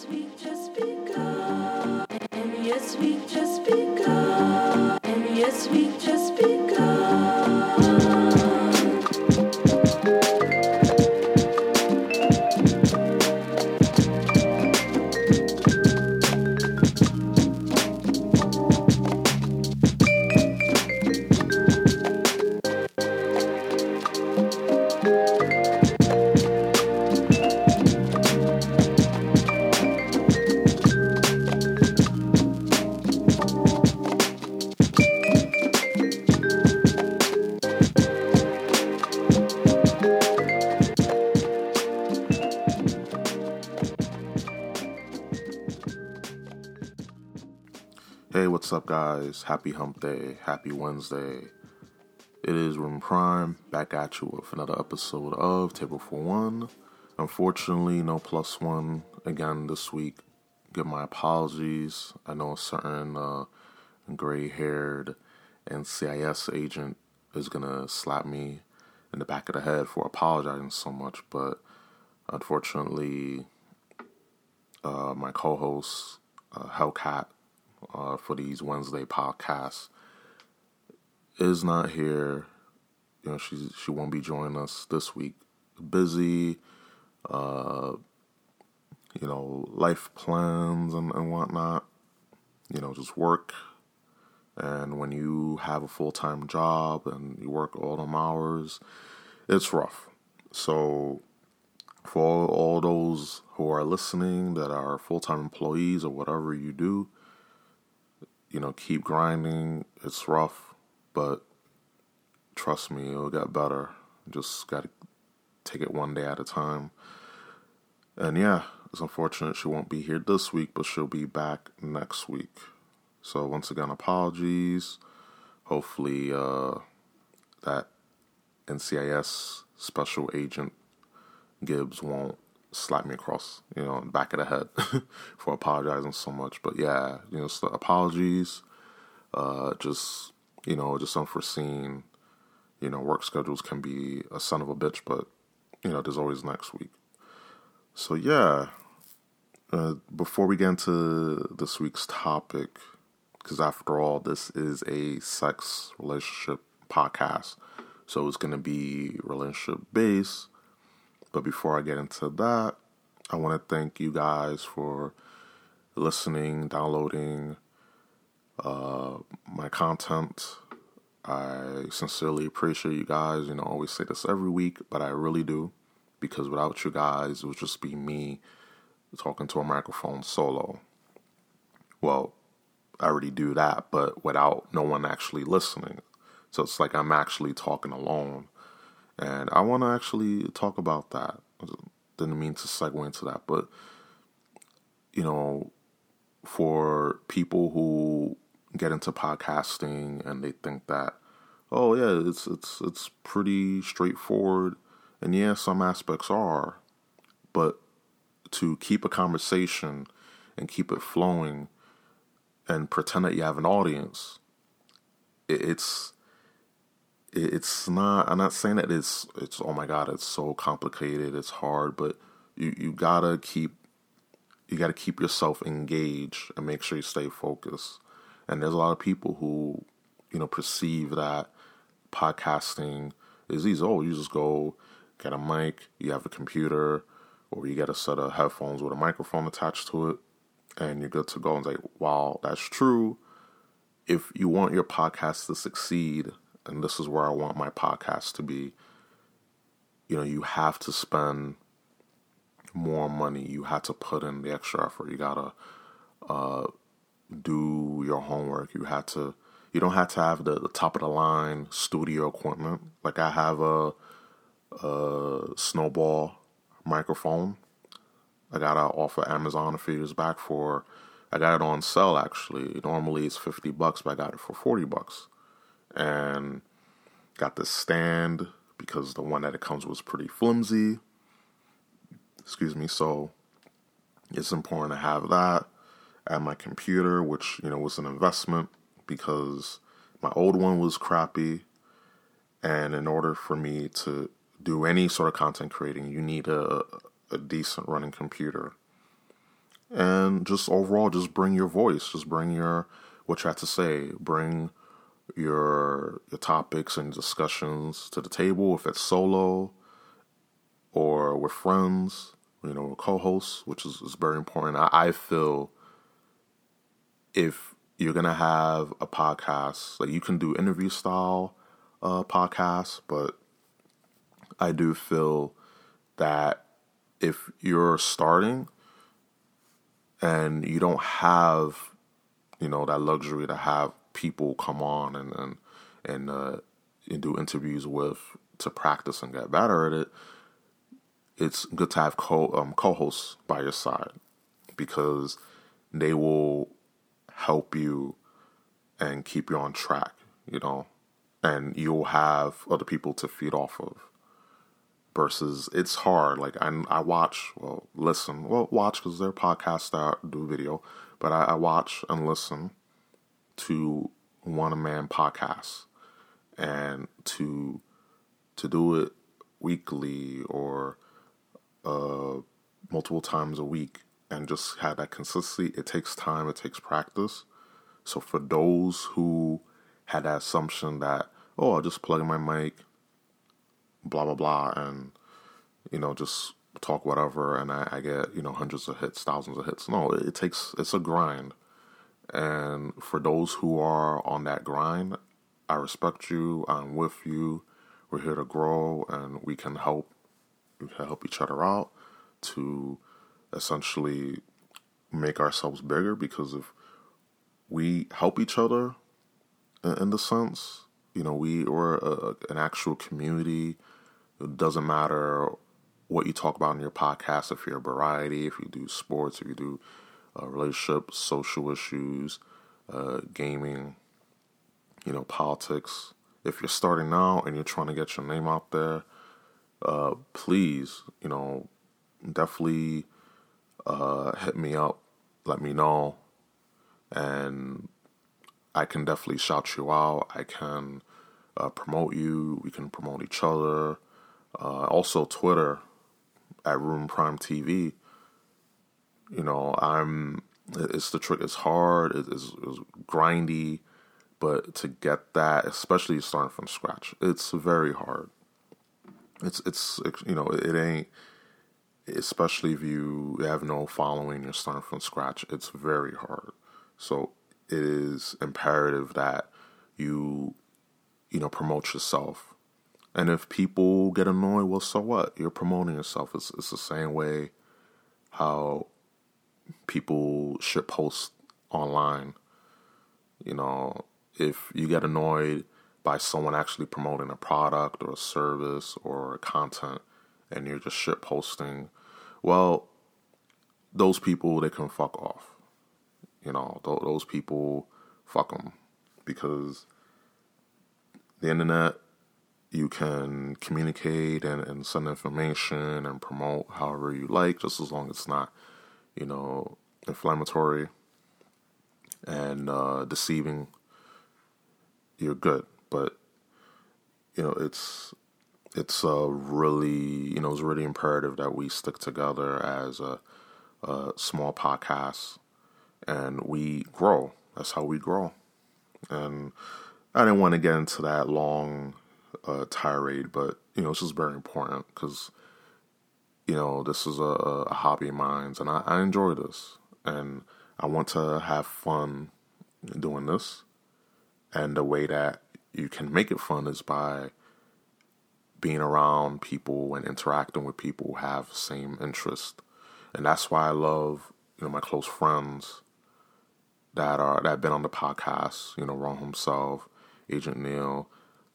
yes, we just begun. And yes, we just Happy Hump Day. Happy Wednesday. It is Room Prime back at you with another episode of Table for One. Unfortunately, no plus one again this week. Give my apologies. I know a certain uh, gray haired NCIS agent is gonna slap me in the back of the head for apologizing so much, but unfortunately, uh, my co host, uh, Hellcat, uh, for these Wednesday podcasts is not here. You know, she she won't be joining us this week. Busy, uh, you know, life plans and, and whatnot. You know, just work. And when you have a full time job and you work all them hours, it's rough. So, for all, those who are listening that are full time employees or whatever you do, you know, keep grinding. It's rough, but trust me, it'll get better. Just got to take it one day at a time. And yeah, it's unfortunate she won't be here this week, but she'll be back next week. So once again, apologies. Hopefully, uh, that NCIS special agent Gibbs won't slap me across, you know, back of the head for apologizing so much. But yeah, you know, so apologies. Uh, just you know, just unforeseen. You know, work schedules can be a son of a bitch, but you know, there's always next week. So yeah, uh, before we get into this week's topic, because after all, this is a sex relationship podcast, so it's gonna be relationship based. But before I get into that, I want to thank you guys for listening, downloading uh, my content. I sincerely appreciate you guys. You know, I always say this every week, but I really do because without you guys, it would just be me talking to a microphone solo. Well, I already do that, but without no one actually listening. So it's like I'm actually talking alone. And I want to actually talk about that. Didn't mean to segue into that, but you know, for people who get into podcasting and they think that, oh yeah, it's it's it's pretty straightforward, and yeah, some aspects are, but to keep a conversation and keep it flowing and pretend that you have an audience, it's it's not i'm not saying that it's it's oh my god it's so complicated it's hard but you you gotta keep you gotta keep yourself engaged and make sure you stay focused. And there's a lot of people who you know perceive that podcasting is easy. Oh you just go get a mic you have a computer or you get a set of headphones with a microphone attached to it and you're good to go. And say wow that's true. If you want your podcast to succeed and this is where I want my podcast to be. You know, you have to spend more money. You have to put in the extra effort. You gotta uh, do your homework. You have to. You don't have to have the, the top of the line studio equipment. Like I have a, a snowball microphone. I got it off of Amazon a few years back for. I got it on sale actually. Normally it's fifty bucks, but I got it for forty bucks and got the stand because the one that it comes with was pretty flimsy. Excuse me. So it's important to have that at my computer, which you know was an investment because my old one was crappy, and in order for me to do any sort of content creating, you need a a decent running computer. and just overall, just bring your voice, just bring your what you have to say, bring your your topics and discussions to the table. If it's solo or with friends, you know, co-hosts, which is, is very important. I, I feel if you're gonna have a podcast, like you can do interview style uh, podcasts, but I do feel that if you're starting and you don't have, you know, that luxury to have people come on and and and, uh, and do interviews with to practice and get better at it, it's good to have co um, co-hosts by your side because they will help you and keep you on track, you know, and you'll have other people to feed off of. Versus, it's hard. Like I, I watch, well, listen, well, watch because they're podcasts that do video, but I, I watch and listen to one man podcasts, and to to do it weekly or uh, multiple times a week and just have that consistency. It takes time, it takes practice. So for those who had that assumption that, oh, I'll just plug in my mic, blah blah blah, and you know, just talk whatever and I, I get, you know, hundreds of hits, thousands of hits. No, it, it takes it's a grind. And for those who are on that grind, I respect you, I'm with you. We're here to grow and we can help we can help each other out to essentially make ourselves bigger because if we help each other in the sense, you know, we are an actual community. It doesn't matter what you talk about in your podcast, if you're a variety, if you do sports, if you do uh, relationships, social issues, uh, gaming, you know, politics. If you're starting now and you're trying to get your name out there, uh, please, you know, definitely uh, hit me up, let me know, and I can definitely shout you out. I can uh, promote you. We can promote each other. Uh, also, Twitter at Room Prime TV. You know, I'm. It's the trick. It's hard. It's, it's grindy, but to get that, especially starting from scratch, it's very hard. It's it's you know it ain't especially if you have no following, you're starting from scratch, it's very hard. So it is imperative that you, you know, promote yourself. And if people get annoyed, well, so what? You're promoting yourself. It's, it's the same way how people should post online. You know, if you get annoyed by someone actually promoting a product or a service or content and you're just shit posting well, those people they can fuck off. You know, th- those people fuck them because the internet you can communicate and, and send information and promote however you like, just as long as it's not, you know, inflammatory and uh, deceiving. You're good, but you know it's it's uh, really you know it's really imperative that we stick together as a, a, small podcast and we grow. That's how we grow. And I didn't want to get into that long uh, tirade, but you know this is very important because you know this is a, a hobby of mine, and I, I enjoy this, and I want to have fun doing this. And the way that you can make it fun is by being around people and interacting with people who have same interest. And that's why I love, you know, my close friends that are that have been on the podcast, you know, Rome himself, Agent Neil,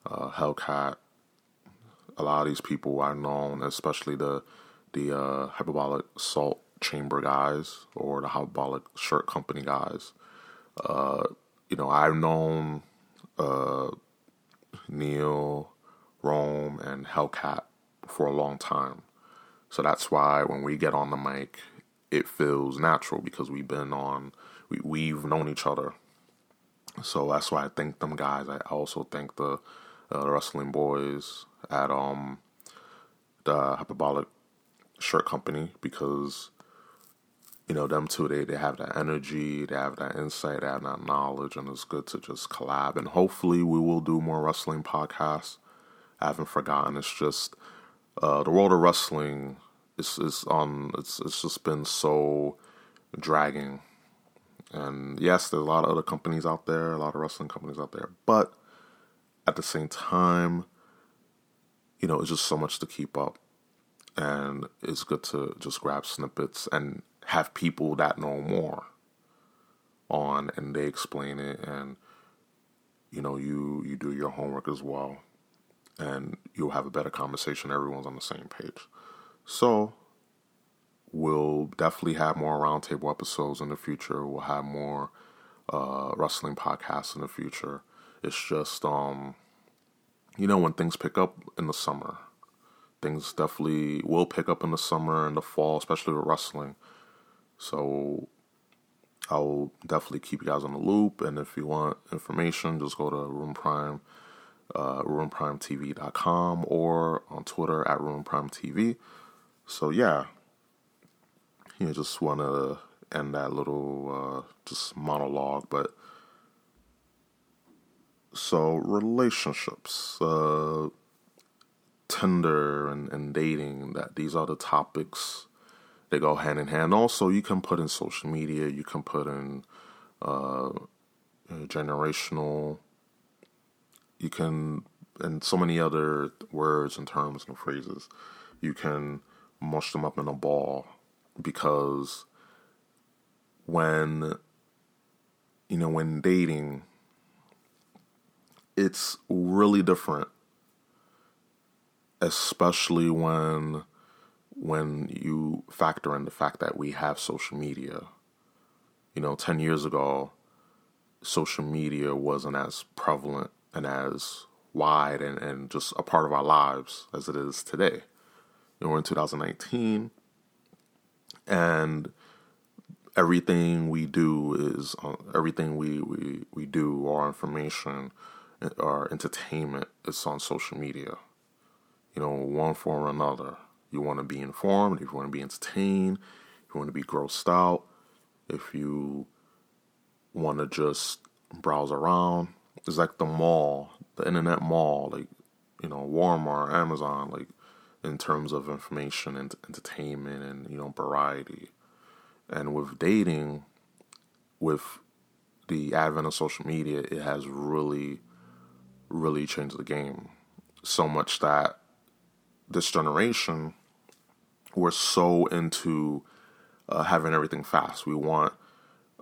uh, Hellcat. A lot of these people are known, especially the the uh, hyperbolic salt chamber guys or the hyperbolic shirt company guys. Uh, you know, I've known uh, Neil, Rome, and Hellcat for a long time. So that's why when we get on the mic, it feels natural because we've been on, we, we've known each other. So that's why I thank them guys. I also thank the uh, wrestling boys at um the Hyperbolic Shirt Company because you know, them two, they, they have that energy, they have that insight, they have that knowledge, and it's good to just collab. And hopefully, we will do more wrestling podcasts. I haven't forgotten. It's just uh, the world of wrestling is is on. It's it's just been so dragging. And yes, there's a lot of other companies out there, a lot of wrestling companies out there, but at the same time, you know, it's just so much to keep up. And it's good to just grab snippets and have people that know more on and they explain it and you know you you do your homework as well and you'll have a better conversation. Everyone's on the same page. So we'll definitely have more roundtable episodes in the future. We'll have more uh, wrestling podcasts in the future. It's just um you know when things pick up in the summer things definitely will pick up in the summer and the fall especially with wrestling so I'll definitely keep you guys on the loop. And if you want information, just go to Room Prime, uh, RoomPrimeTV.com or on Twitter at Room Prime TV. So yeah, you know, just want to end that little uh, just monologue, but so relationships, uh, Tinder and, and dating, that these are the topics they go hand in hand. Also, you can put in social media, you can put in uh, generational, you can, and so many other words and terms and phrases. You can mush them up in a ball because when, you know, when dating, it's really different, especially when when you factor in the fact that we have social media. You know, 10 years ago, social media wasn't as prevalent and as wide and, and just a part of our lives as it is today. You know, we're in 2019, and everything we do is uh, everything we, we, we do, our information, our entertainment is on social media. You know, one form or another you want to be informed, if you want to be entertained, if you want to be grossed out, if you want to just browse around, it's like the mall, the internet mall, like, you know, Walmart, Amazon, like, in terms of information and entertainment and, you know, variety. And with dating, with the advent of social media, it has really, really changed the game. So much that this generation, we're so into uh, having everything fast. We want,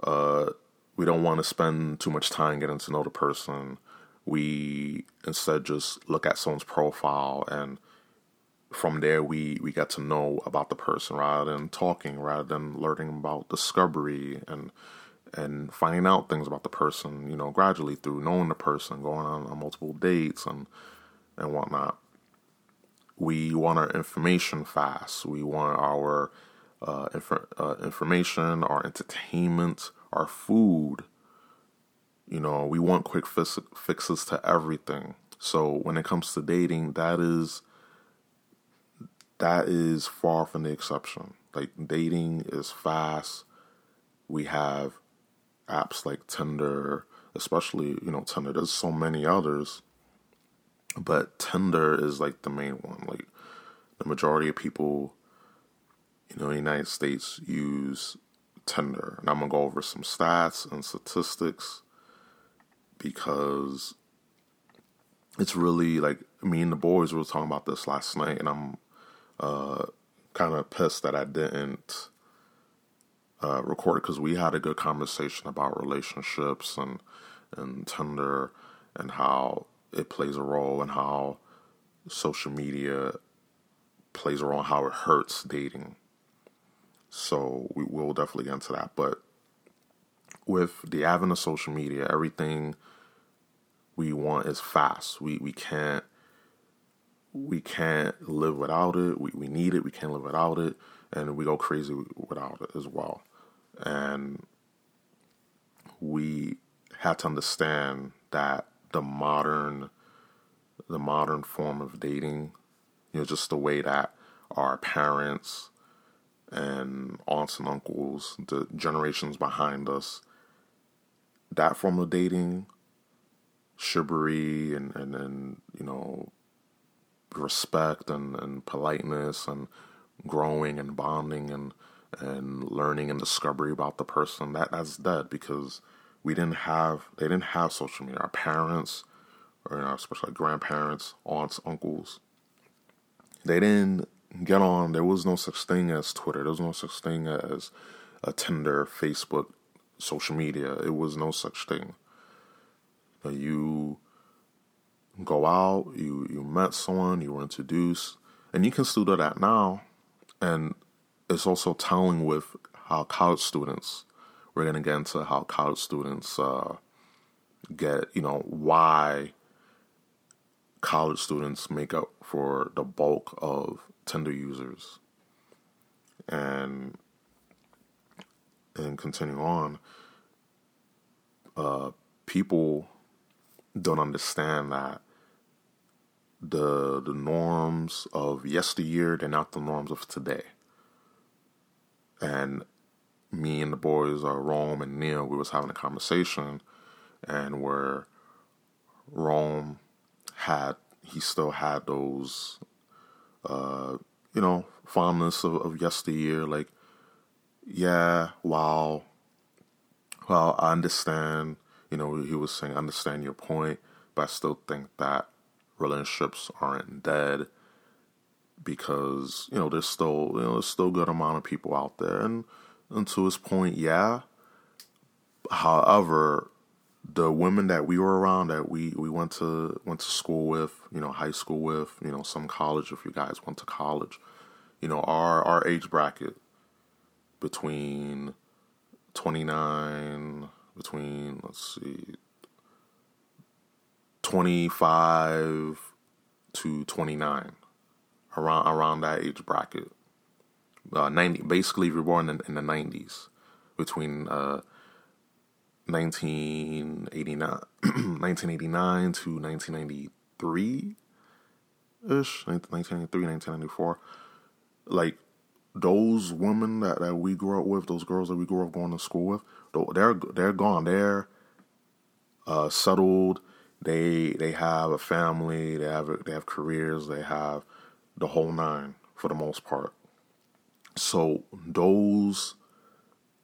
uh, we don't want to spend too much time getting to know the person. We instead just look at someone's profile and from there we, we get to know about the person rather than talking, rather than learning about discovery and and finding out things about the person, you know, gradually through knowing the person, going on, on multiple dates and and whatnot we want our information fast. We want our uh, inf- uh, information, our entertainment, our food. You know, we want quick fix- fixes to everything. So when it comes to dating, that is that is far from the exception. Like dating is fast. We have apps like Tinder, especially you know Tinder. There's so many others but Tinder is like the main one. Like the majority of people, you know, in the United States use Tinder. And I'm gonna go over some stats and statistics because it's really like me and the boys were talking about this last night, and I'm uh, kind of pissed that I didn't uh, record because we had a good conversation about relationships and and Tinder and how it plays a role in how social media plays a role in how it hurts dating. So we will definitely get into that. But with the advent of social media, everything we want is fast. We we can't we can't live without it. We we need it. We can't live without it, and we go crazy without it as well. And we have to understand that the modern the modern form of dating you know just the way that our parents and aunts and uncles, the generations behind us, that form of dating, chivalry and, and, and you know, respect and, and politeness and growing and bonding and and learning and discovery about the person that that's dead because we didn't have they didn't have social media. Our parents or you know, especially grandparents aunts uncles they didn't get on. There was no such thing as twitter. There was no such thing as a tinder facebook social media. It was no such thing. You go out you you met someone you were introduced and you can still do that now. And it's also telling with how college students we're going to get into how college students uh, get you know why college students make up for the bulk of Tinder users. And and continue on uh, people don't understand that the the norms of yesteryear they're not the norms of today. And me and the boys, uh, Rome and Neil, we was having a conversation, and where Rome had he still had those, uh, you know, fondness of, of yesteryear. Like, yeah, wow, well, I understand. You know, he was saying, I understand your point, but I still think that relationships aren't dead because you know there's still you know there's still a good amount of people out there, and and to his point, yeah. However, the women that we were around that we we went to went to school with, you know, high school with, you know, some college if you guys went to college, you know, our our age bracket between 29 between let's see 25 to 29 around around that age bracket. Uh, 90 basically you're born in, in the 90s between uh, 1989 1989 to 1993 ish 1993 1994 like those women that, that we grew up with those girls that we grew up going to school with they're they're gone. They're uh, settled. They they have a family. They have they have careers. They have the whole nine for the most part. So those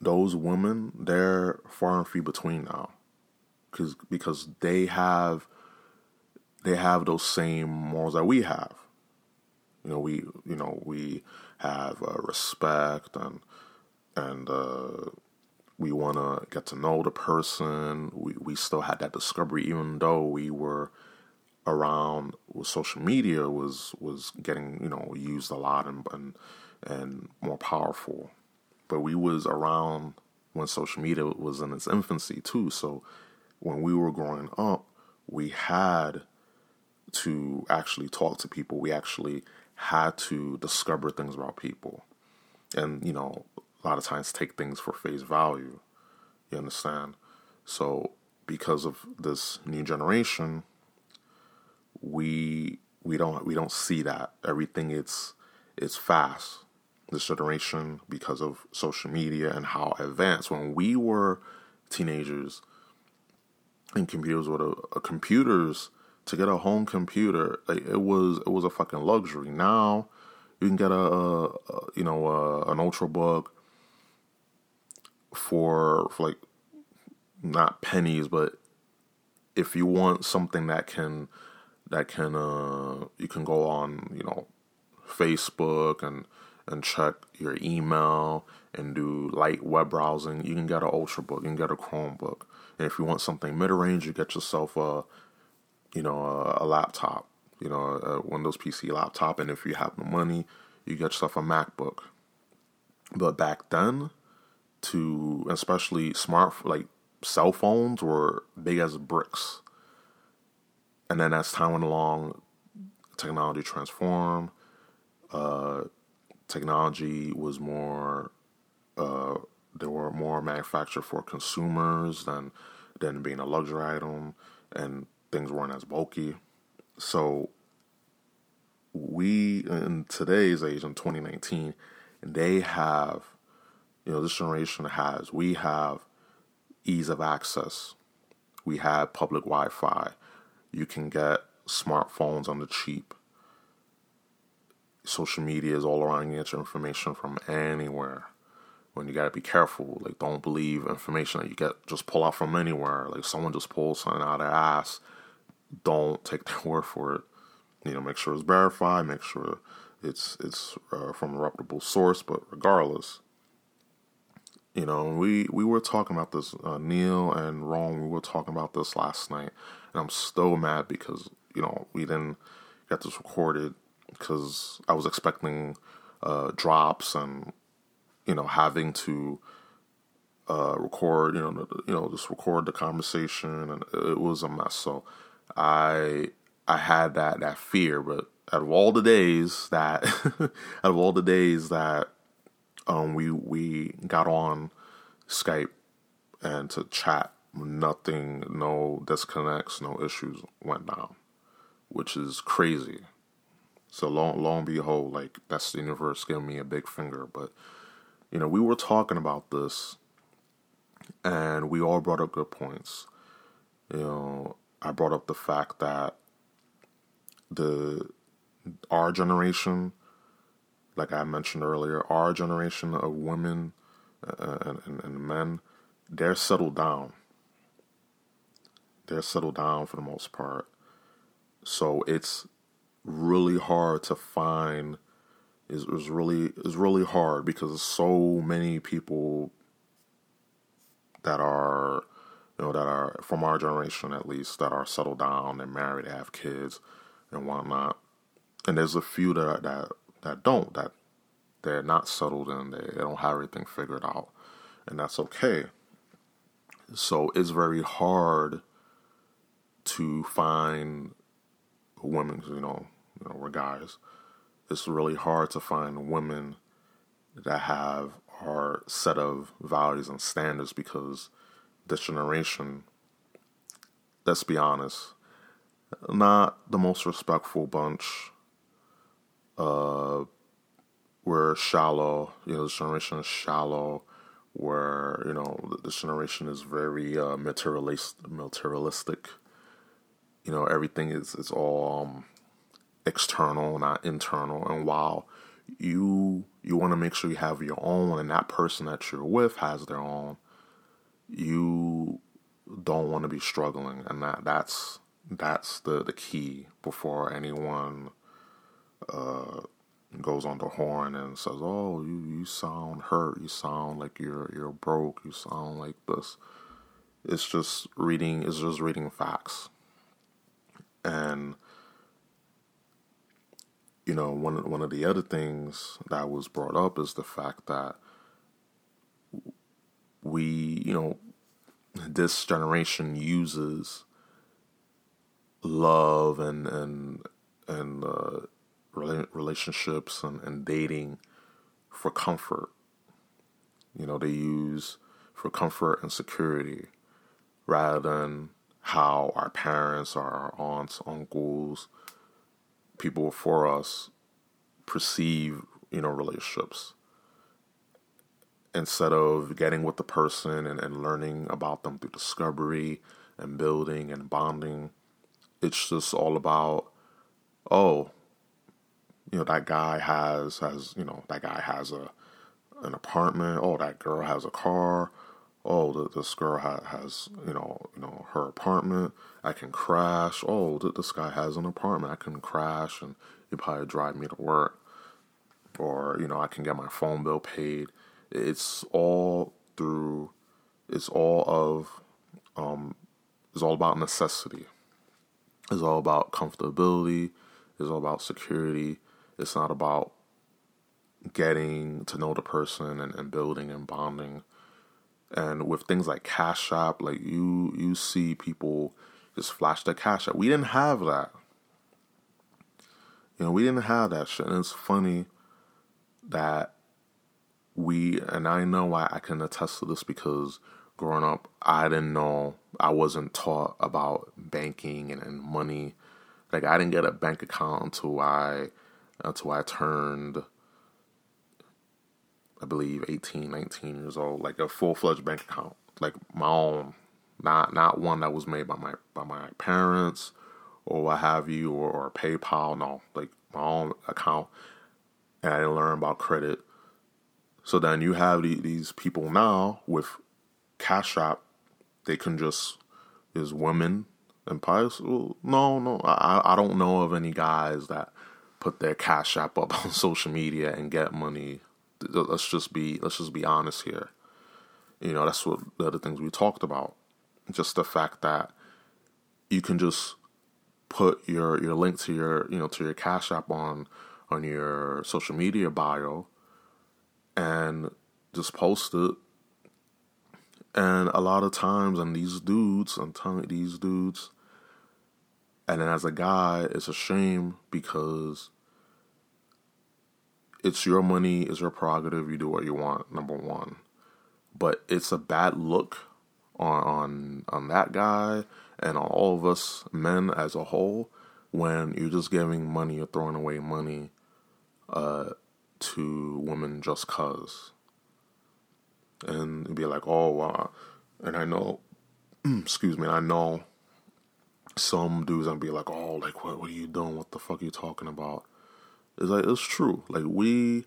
those women, they're far and few between now, because because they have they have those same morals that we have. You know, we you know we have uh, respect and and uh, we want to get to know the person. We we still had that discovery, even though we were around with social media was was getting you know used a lot and and, and more powerful. But we was around when social media was in its infancy too. So when we were growing up, we had to actually talk to people. We actually had to discover things about people, and you know a lot of times take things for face value. You understand? So because of this new generation, we we don't we don't see that everything it's it's fast this generation because of social media and how advanced when we were teenagers and computers were a, computers to get a home computer it was it was a fucking luxury. Now you can get a, a, a you know a, an ultrabook for for like not pennies but if you want something that can that can uh, you can go on you know Facebook and and check your email and do light web browsing. You can get an Ultrabook, you can get a Chromebook, and if you want something mid range, you get yourself a you know a, a laptop, you know a Windows PC laptop, and if you have the money, you get yourself a MacBook. But back then, to especially smart like cell phones were big as bricks and then as time went along, technology transformed. Uh, technology was more. Uh, there were more manufactured for consumers than than being a luxury item, and things weren't as bulky. So we in today's age in 2019, they have, you know, this generation has, we have ease of access. We have public Wi Fi. You can get smartphones on the cheap. Social media is all around. You get your information from anywhere. When you gotta be careful, like don't believe information that you get just pull out from anywhere. Like someone just pulls something out of their ass. Don't take their word for it. You know, make sure it's verified. Make sure it's it's uh, from a reputable source. But regardless, you know, we we were talking about this. Uh, Neil and Rome, we were talking about this last night, and I'm so mad because you know we didn't get this recorded because I was expecting uh, drops and you know having to uh, record, you know, you know, just record the conversation, and it was a mess. So I I had that that fear, but out of all the days that out of all the days that um, we we got on Skype and to chat, nothing, no disconnects, no issues went down, which is crazy. So long, long behold, like that's the universe giving me a big finger. But you know, we were talking about this, and we all brought up good points. You know, I brought up the fact that the our generation, like I mentioned earlier, our generation of women uh, and, and, and men, they're settled down. They're settled down for the most part. So it's really hard to find is is really is really hard because so many people that are you know that are from our generation at least that are settled down, they're married, have kids and whatnot. And there's a few that that that don't that they're not settled and they, they don't have everything figured out, and that's okay. So it's very hard to find women, you know, you know, we're guys. It's really hard to find women that have our set of values and standards because this generation, let's be honest, not the most respectful bunch. Uh, we're shallow. You know, this generation is shallow. Where you know this generation is very uh, materialist, materialistic. You know, everything is it's all um, external, not internal. And while you you want to make sure you have your own, and that person that you're with has their own, you don't want to be struggling, and that that's that's the the key before anyone uh, goes on the horn and says, "Oh, you you sound hurt. You sound like you're you're broke. You sound like this." It's just reading. It's just reading facts, and you know one one of the other things that was brought up is the fact that we you know this generation uses love and and and uh, relationships and, and dating for comfort. You know, they use for comfort and security rather than how our parents, our aunts, uncles, people before us perceive, you know, relationships. Instead of getting with the person and, and learning about them through discovery and building and bonding, it's just all about, oh, you know, that guy has has you know that guy has a an apartment. Oh, that girl has a car. Oh, this girl ha- has you know you know her apartment. I can crash. Oh, th- this guy has an apartment. I can crash and he probably drive me to work, or you know I can get my phone bill paid. It's all through. It's all of. Um, it's all about necessity. It's all about comfortability. It's all about security. It's not about getting to know the person and, and building and bonding. And with things like Cash App, like you you see people just flash their Cash App. We didn't have that. You know, we didn't have that shit. And it's funny that we and I know I, I can attest to this because growing up I didn't know I wasn't taught about banking and, and money. Like I didn't get a bank account until I until I turned I believe 18, 19 years old, like a full fledged bank account, like my own, not not one that was made by my by my parents or what have you, or, or PayPal. No, like my own account, and I didn't learn about credit. So then you have the, these people now with Cash App, they can just is women and pies. Well, no, no, I I don't know of any guys that put their Cash App up on social media and get money. Let's just be let's just be honest here. You know, that's what the other things we talked about. Just the fact that you can just put your your link to your you know to your Cash App on on your social media bio and just post it. And a lot of times, and these dudes, I'm telling these dudes, and then as a guy, it's a shame because it's your money, it's your prerogative, you do what you want, number one. But it's a bad look on on on that guy and on all of us men as a whole when you're just giving money or throwing away money uh, to women just cause. And be like, oh, wow. And I know, excuse me, I know some dudes and be like, oh, like, what, what are you doing? What the fuck are you talking about? It's like, it's true. Like, we,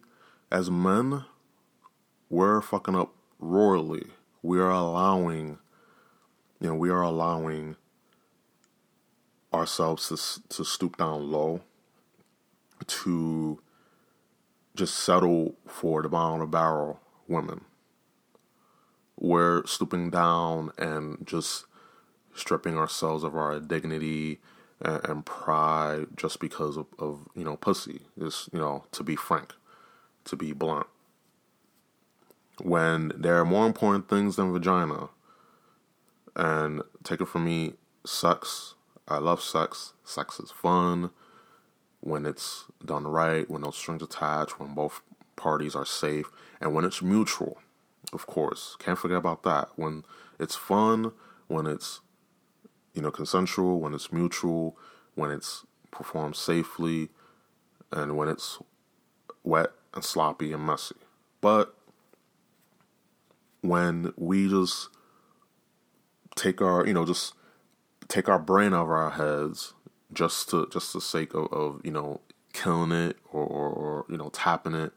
as men, we're fucking up royally. We are allowing, you know, we are allowing ourselves to, to stoop down low, to just settle for the bottom of the barrel women. We're stooping down and just stripping ourselves of our dignity and, and pride just because of, of, you know, pussy. Is you know, to be frank, to be blunt. When there are more important things than vagina, and take it from me, sex. I love sex. Sex is fun when it's done right, when no strings attached, when both parties are safe, and when it's mutual, of course. Can't forget about that. When it's fun, when it's you know consensual, when it's mutual, when it's performed safely, and when it's wet and sloppy and messy. But when we just take our, you know, just take our brain out of our heads just to just the sake of, of you know killing it or, or, you know tapping it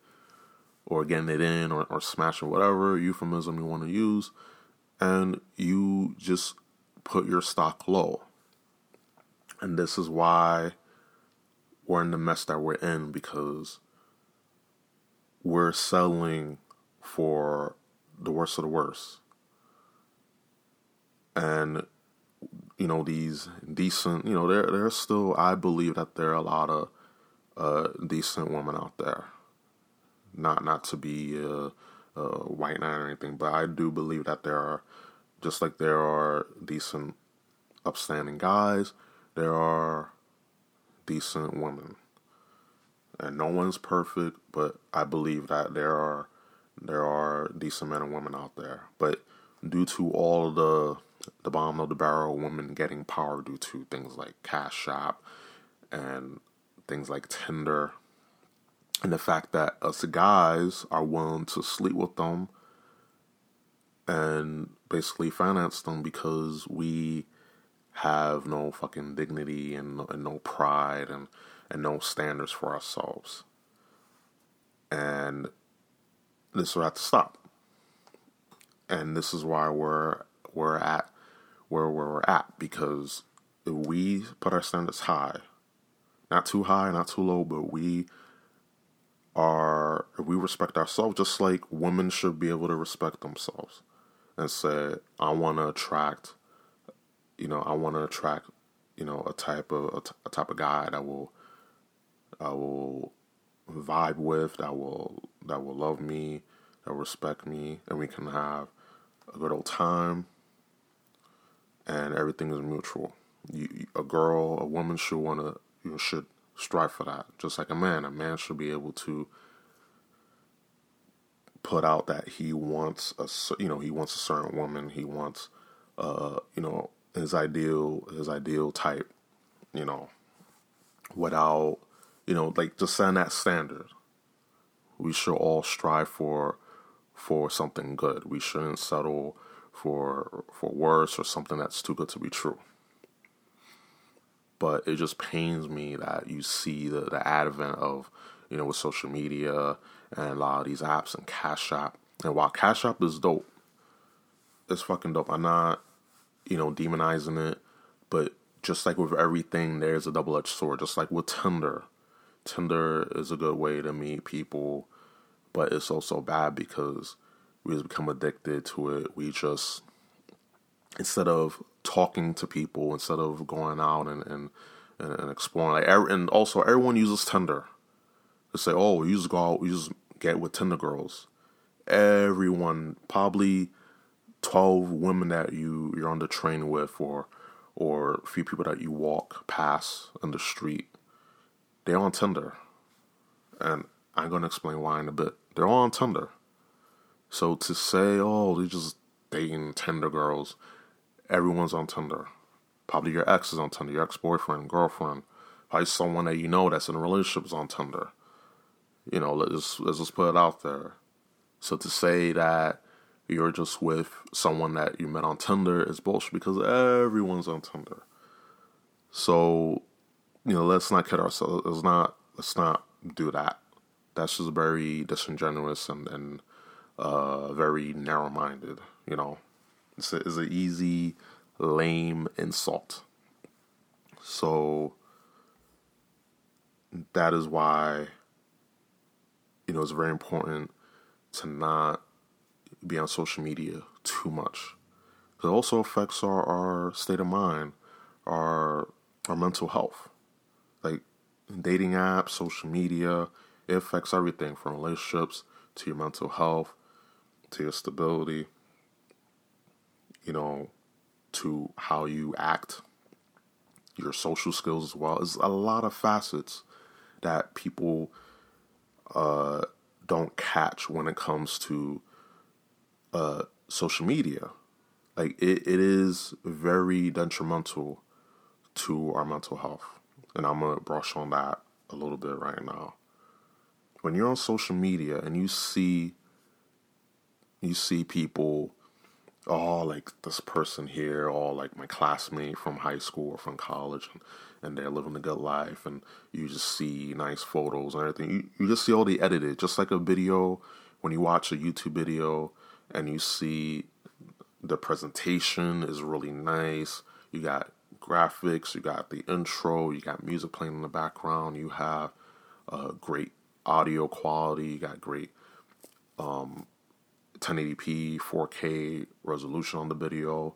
or getting it in or, or smashing whatever euphemism you want to use and you just put your stock low and this is why we're in the mess that we're in because we're selling for the worst of the worst and you know these decent you know there there's still I believe that there are a lot of uh, decent women out there. Not not to be a, white knight or anything, but I do believe that there are just like there are decent upstanding guys, there are decent women. And no one's perfect, but I believe that there are there are decent men and women out there. But due to all the the bottom of the barrel women getting power due to things like Cash App and things like Tinder, and the fact that us guys are willing to sleep with them and basically finance them because we have no fucking dignity and, and no pride and, and no standards for ourselves. And this will have to stop. And this is why we're we're at where we're at because if we put our standards high, not too high, not too low, but we are if we respect ourselves just like women should be able to respect themselves and said, I wanna attract you know, I wanna attract, you know, a type of a, t- a type of guy that will I will vibe with, that will that will love me, that will respect me, and we can have a good old time and everything is mutual. You, a girl, a woman should want to, you know, should strive for that. Just like a man, a man should be able to put out that he wants a, you know, he wants a certain woman. He wants, uh, you know, his ideal, his ideal type. You know, without, you know, like just setting that standard. We should all strive for for something good. We shouldn't settle for for worse or something that's too good to be true. But it just pains me that you see the, the advent of, you know, with social media and a lot of these apps and Cash App. And while Cash App is dope, it's fucking dope. I'm not, you know, demonizing it, but just like with everything, there's a double edged sword. Just like with Tinder, Tinder is a good way to meet people, but it's also bad because we just become addicted to it. We just instead of talking to people, instead of going out and and, and, exploring, like and also everyone uses Tinder. They say, "Oh, you just go out, you just get with Tinder girls." Everyone, probably twelve women that you you're on the train with, or or a few people that you walk past in the street, they're on Tinder, and I'm gonna explain why in a bit. They're all on Tinder. So to say, oh, they're just dating Tinder girls, everyone's on Tinder. Probably your ex is on Tinder, your ex boyfriend, girlfriend, probably someone that you know that's in a relationship is on Tinder. You know, let's let's just put it out there. So to say that you're just with someone that you met on Tinder is bullshit because everyone's on Tinder. So, you know, let's not kid ourselves. Let's not let's not do that. That's just very disingenuous and and uh, very narrow minded. You know, it's, a, it's an easy, lame insult. So that is why, you know, it's very important to not be on social media too much. It also affects our, our state of mind, our our mental health. Like dating apps, social media, it affects everything from relationships to your mental health to your stability, you know, to how you act, your social skills as well. There's a lot of facets that people uh, don't catch when it comes to uh, social media. Like it, it is very detrimental to our mental health. And I'm gonna brush on that a little bit right now. When you're on social media and you see you see people, oh, like this person here, or like my classmate from high school or from college, and, and they're living a good life, and you just see nice photos and everything. You, you just see all the edited, just like a video when you watch a YouTube video and you see the presentation is really nice. You got graphics, you got the intro, you got music playing in the background, you have uh, great audio quality, you got great um, 1080p, 4K resolution on the video.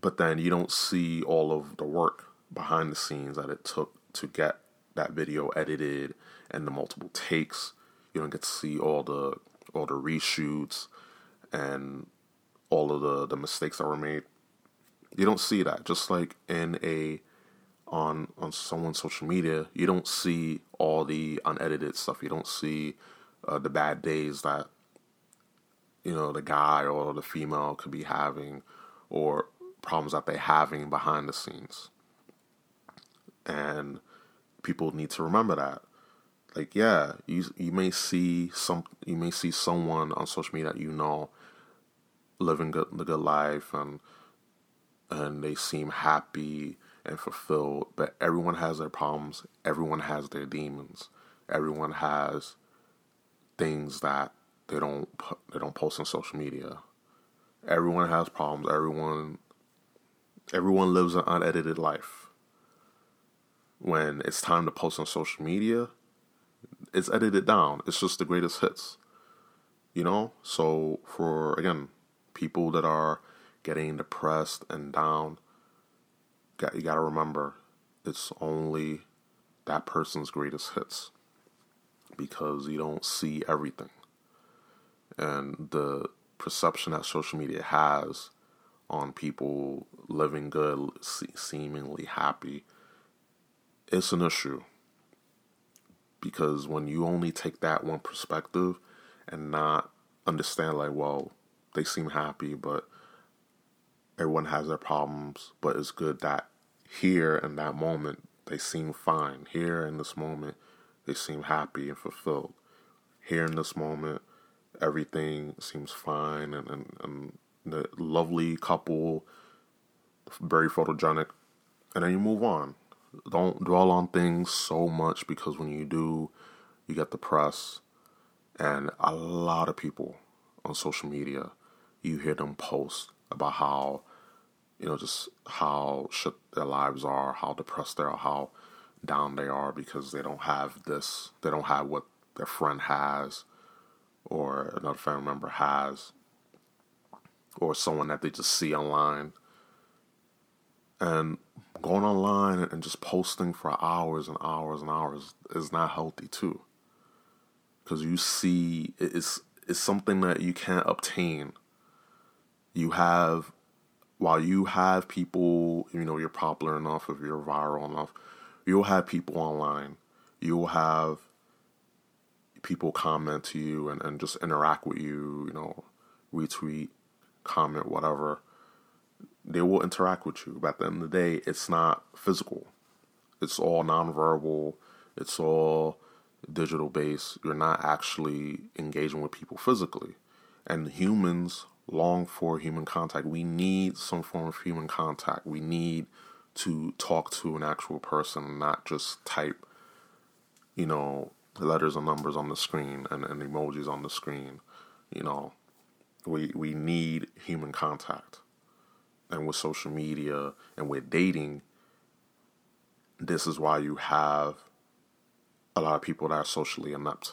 But then you don't see all of the work behind the scenes that it took to get that video edited and the multiple takes. You don't get to see all the all the reshoots and all of the, the mistakes that were made. You don't see that. Just like in a on on someone's social media, you don't see all the unedited stuff. You don't see uh, the bad days that you know the guy or the female could be having or problems that they're having behind the scenes and people need to remember that like yeah you you may see some you may see someone on social media that you know living good, the good life and and they seem happy and fulfilled but everyone has their problems everyone has their demons everyone has things that they don't they don't post on social media. Everyone has problems. Everyone everyone lives an unedited life. When it's time to post on social media, it's edited down. It's just the greatest hits. You know? So for again, people that are getting depressed and down, got you got to remember it's only that person's greatest hits because you don't see everything and the perception that social media has on people living good, seemingly happy, it's an issue. Because when you only take that one perspective and not understand, like, well, they seem happy, but everyone has their problems, but it's good that here in that moment they seem fine. Here in this moment they seem happy and fulfilled. Here in this moment everything seems fine and, and, and the lovely couple, very photogenic, and then you move on. Don't dwell on things so much because when you do, you get the press, and a lot of people on social media, you hear them post about how, you know, just how shit their lives are, how depressed they are, how down they are because they don't have this, they don't have what their friend has or another family member has or someone that they just see online. And going online and just posting for hours and hours and hours is not healthy too. Because you see, it's, it's something that you can't obtain. You have, while you have people, you know, you're popular enough, if you're viral enough, you'll have people online. You'll have people comment to you and, and just interact with you, you know, retweet, comment, whatever, they will interact with you. But at the end of the day, it's not physical. It's all nonverbal. It's all digital based. You're not actually engaging with people physically. And humans long for human contact. We need some form of human contact. We need to talk to an actual person, not just type, you know, letters and numbers on the screen and, and emojis on the screen. You know, we we need human contact. And with social media and with dating, this is why you have a lot of people that are socially inept.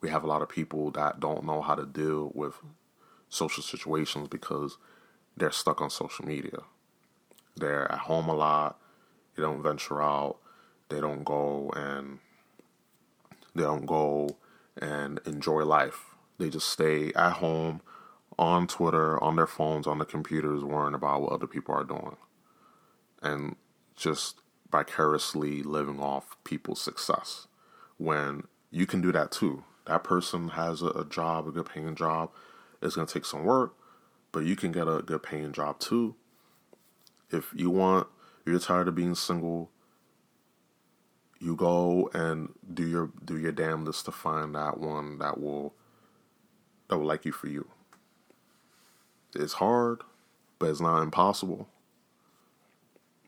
We have a lot of people that don't know how to deal with social situations because they're stuck on social media. They're at home a lot. They don't venture out. They don't go and they don't go and enjoy life. They just stay at home on Twitter, on their phones, on the computers, worrying about what other people are doing. And just vicariously living off people's success. When you can do that too. That person has a, a job, a good paying job. It's going to take some work, but you can get a good paying job too. If you want, you're tired of being single, you go and do your do your damnedest to find that one that will that will like you for you. It's hard, but it's not impossible.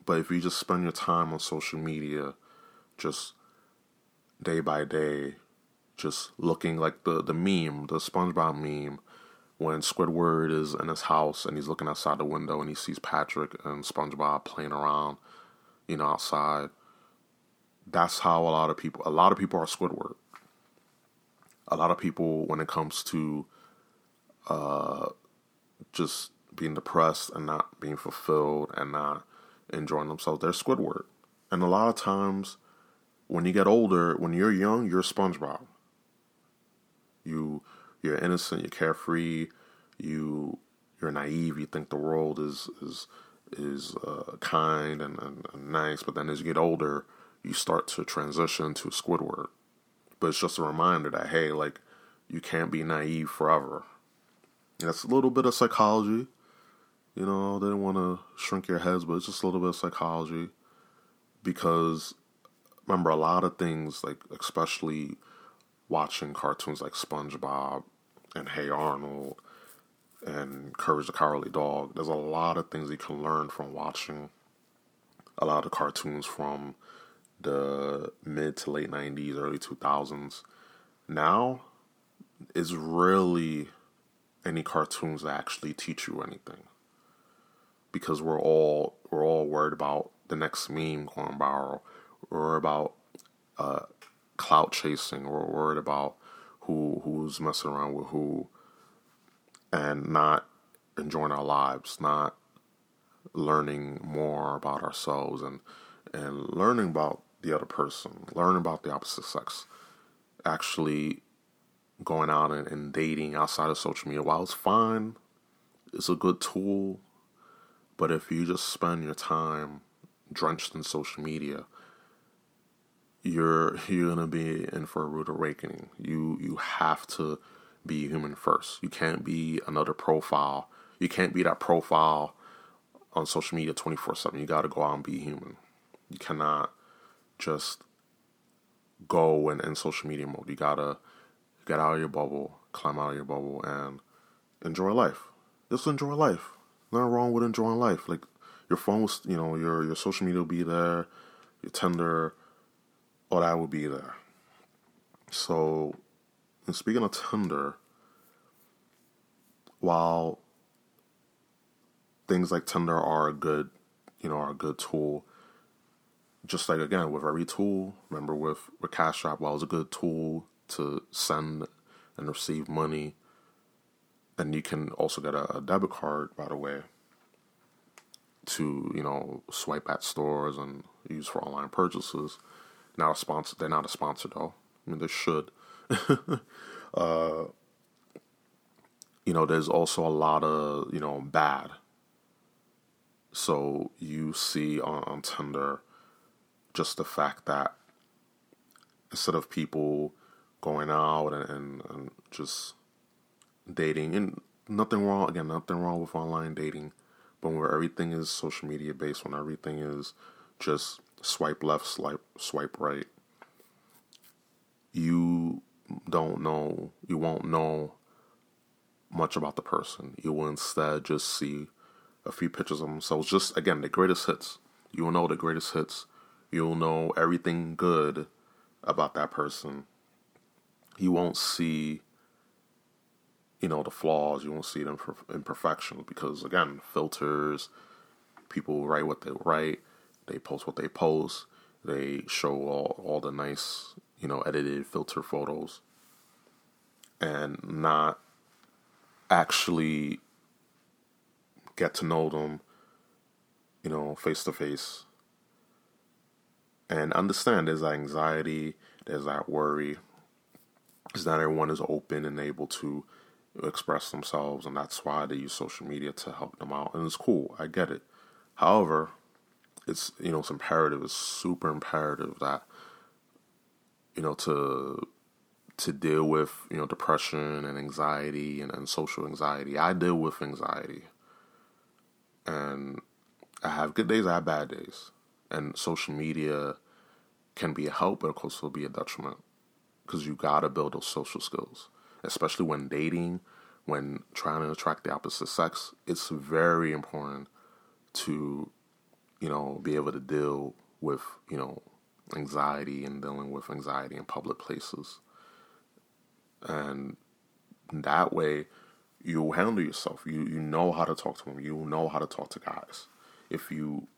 But if you just spend your time on social media, just day by day, just looking like the, the meme, the SpongeBob meme, when Squidward is in his house and he's looking outside the window and he sees Patrick and SpongeBob playing around, you know, outside. That's how a lot of people, a lot of people are Squidward. A lot of people, when it comes to uh, just being depressed and not being fulfilled and not enjoying themselves. They're Squidward. And a lot of times, when you get older, when you're young, you're SpongeBob. You you're innocent, you're carefree, you you're naive. You think the world is is is uh, kind and, and, and nice, but then as you get older, you start to transition to Squidward. But it's just a reminder that hey, like you can't be naive forever. That's a little bit of psychology. You know, they didn't want to shrink your heads, but it's just a little bit of psychology. Because remember, a lot of things, like especially watching cartoons like SpongeBob and Hey Arnold and Courage the Cowardly Dog, there's a lot of things you can learn from watching a lot of cartoons from the mid to late 90s, early 2000s. Now, is really any cartoons that actually teach you anything. Because we're all we're all worried about the next meme going viral. We're about uh, clout chasing. We're worried about who who's messing around with who, and not enjoying our lives, not learning more about ourselves and and learning about the other person, learning about the opposite sex, actually going out and, and dating outside of social media, while it's fine, it's a good tool. But if you just spend your time drenched in social media, you're you're gonna be in for a rude awakening. You you have to be human first. You can't be another profile. You can't be that profile on social media twenty four seven. You gotta go out and be human. You cannot just go and in social media mode. You gotta get out of your bubble. climb out of your bubble and enjoy life. Just enjoy life. Nothing wrong with enjoying life. Like your phone was, you know, your your social media will be there, your Tinder, all that will be there. So, and speaking of Tinder, while things like Tinder are a good, you know, are a good tool. Just like again with every tool, remember with with Cash App, while it's a good tool to send and receive money, and you can also get a, a debit card, by the way, to you know swipe at stores and use for online purchases. Not a sponsor. They're not a sponsor though. I mean, they should. uh, you know, there's also a lot of you know bad. So you see on, on Tinder just the fact that instead of people going out and, and, and just dating. And nothing wrong again nothing wrong with online dating but where everything is social media based when everything is just swipe left swipe swipe right you don't know you won't know much about the person. You will instead just see a few pictures of themselves. Just again the greatest hits. You will know the greatest hits. You'll know everything good about that person you won't see you know the flaws. You won't see them imperfections because again filters people write what they write they post what they post they show all, all the nice you know edited filter photos and not actually get to know them you know face to face and understand there's that anxiety there's that worry is not everyone is open and able to express themselves, and that's why they use social media to help them out. And it's cool, I get it. However, it's you know it's imperative, it's super imperative that you know to to deal with you know depression and anxiety and, and social anxiety. I deal with anxiety, and I have good days, I have bad days, and social media can be a help, but of course it can also be a detriment because you gotta build those social skills, especially when dating, when trying to attract the opposite sex. It's very important to, you know, be able to deal with, you know, anxiety and dealing with anxiety in public places. And that way, you'll handle yourself. You you know how to talk to them. You know how to talk to guys. If you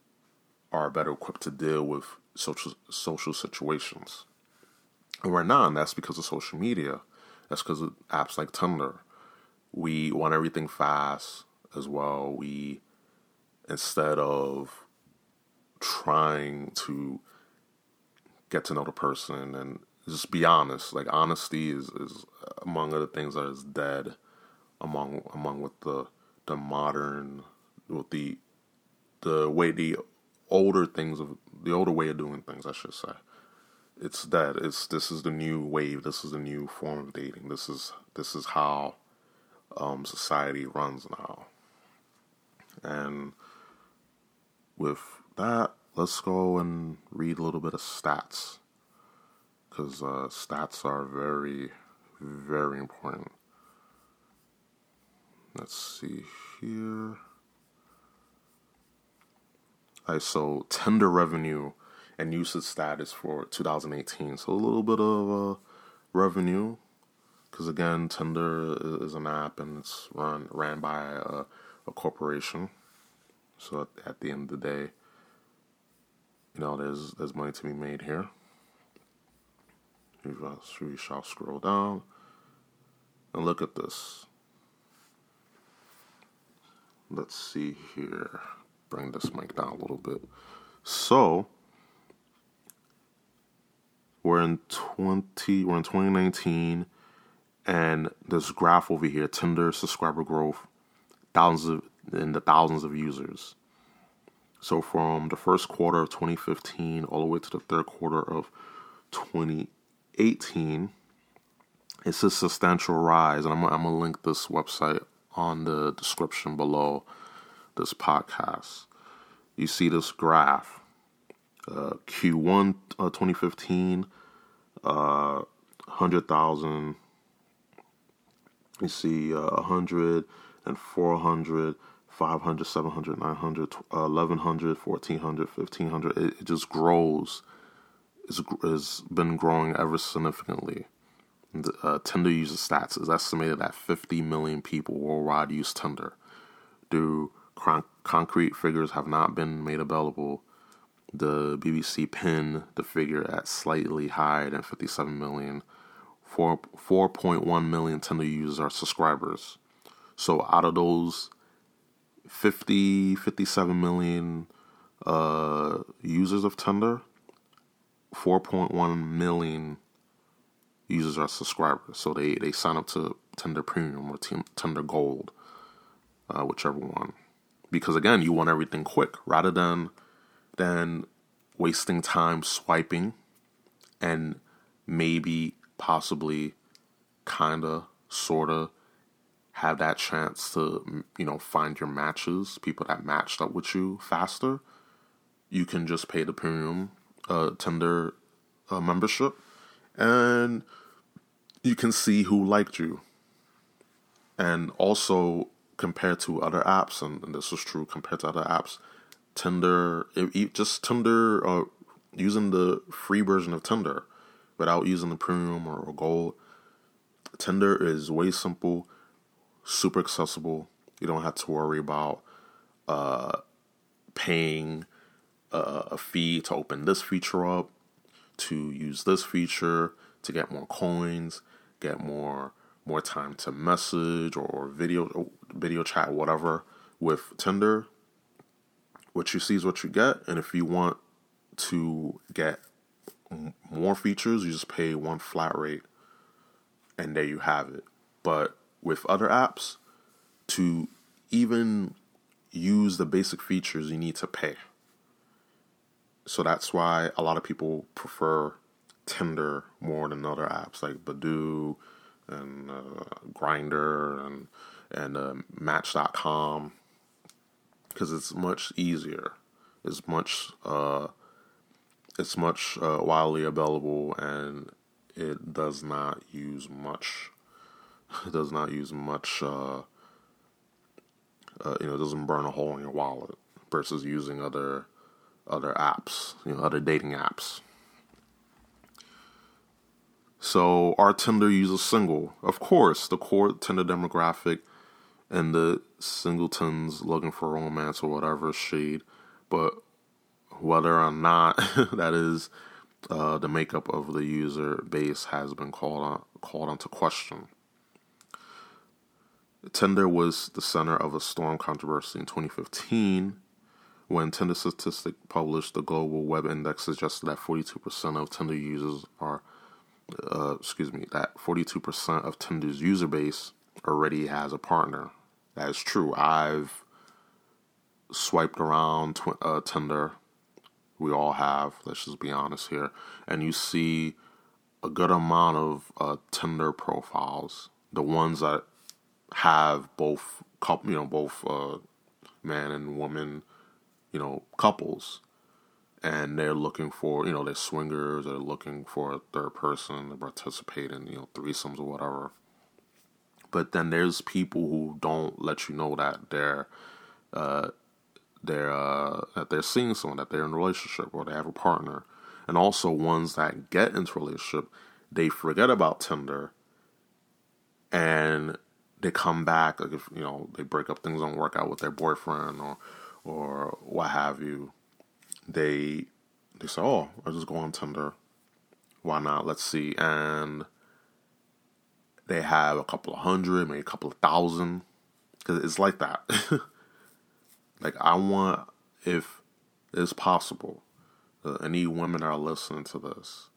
are better equipped to deal with social social situations. And we're not, and that's because of social media. That's because of apps like Tinder. We want everything fast as well. We, instead of trying to get to know the person and just be honest, like honesty is, is among other things that is dead among among with the the modern with the the way the older things of the older way of doing things, I should say it's that it's this is the new wave this is the new form of dating. This is this is how um, society runs now. And with that let's go and read a little bit of stats. Because uh, stats are very very important. Let's see here. Alright, so Tinder revenue and usage status for 2018. So a little bit of uh, revenue, because again, Tinder is an app and it's run ran by a, a corporation. So at, at, the end of the day, you know, there's there's money to be made here. We shall scroll down and look at this. Let's see here. Bring this mic down a little bit. So, we're in 20, we're in 2019, and this graph over here, Tinder subscriber growth, thousands of, in the thousands of users. So from the first quarter of 2015 all the way to the third quarter of 2018, it's a substantial rise. And I'm, I'm to link this website on the description below this podcast. You see this graph. Uh, Q1 uh, 2015 uh, 100,000 You see uh, 100 and 400, 500, 700, 900, 1100, 1400, 1500. It, it just grows. It's, been growing ever significantly. The, uh, Tinder user stats is estimated that 50 million people worldwide use Tinder. Do con- concrete figures have not been made available? The BBC pinned the figure at slightly higher than 57 million. 4, 4.1 million Tinder users are subscribers. So out of those 50, 57 million uh, users of Tinder, 4.1 million users are subscribers. So they, they sign up to Tinder Premium or Tinder Gold, uh, whichever one. Because again, you want everything quick rather than than wasting time swiping and maybe possibly kinda sorta have that chance to you know find your matches people that matched up with you faster you can just pay the premium uh, Tinder uh, membership and you can see who liked you. And also compared to other apps, and, and this is true compared to other apps, Tinder, just Tinder, uh, using the free version of Tinder without using the premium or, or gold, Tinder is way simple, super accessible. You don't have to worry about uh, paying a, a fee to open this feature up, to use this feature, to get more coins, get more more time to message or video video chat whatever with Tinder. What you see is what you get, and if you want to get more features, you just pay one flat rate, and there you have it. But with other apps, to even use the basic features, you need to pay. So that's why a lot of people prefer Tinder more than other apps like Badoo and uh, Grindr and and uh, Match.com because it's much easier. It's much uh, it's much uh, widely available and it does not use much. It does not use much. Uh, uh, you know, it doesn't burn a hole in your wallet versus using other other apps, you know, other dating apps. So our Tinder user single, of course, the core Tinder demographic and the singletons looking for romance or whatever shade, but whether or not that is uh, the makeup of the user base has been called on, called into question. Tinder was the center of a storm controversy in 2015 when Tinder Statistic published the Global Web Index suggested that 42% of Tinder users are uh, excuse me, that 42% of Tinder's user base already has a partner. That is true. I've swiped around tw- uh, Tinder. We all have. Let's just be honest here. And you see a good amount of uh, Tinder profiles. The ones that have both couple, you know, both uh, man and woman, you know, couples and they're looking for you know they're swingers they're looking for a third person to participate in you know threesomes or whatever but then there's people who don't let you know that they're uh, they're uh, that they're seeing someone that they're in a relationship or they have a partner and also ones that get into a relationship they forget about tinder and they come back like if you know they break up things don't work out with their boyfriend or or what have you they they say, "Oh, I'll just go on Tinder. Why not? Let's see." And they have a couple of hundred, maybe a couple of thousand, because it's like that. like I want, if it's possible, uh, any women that are listening to this,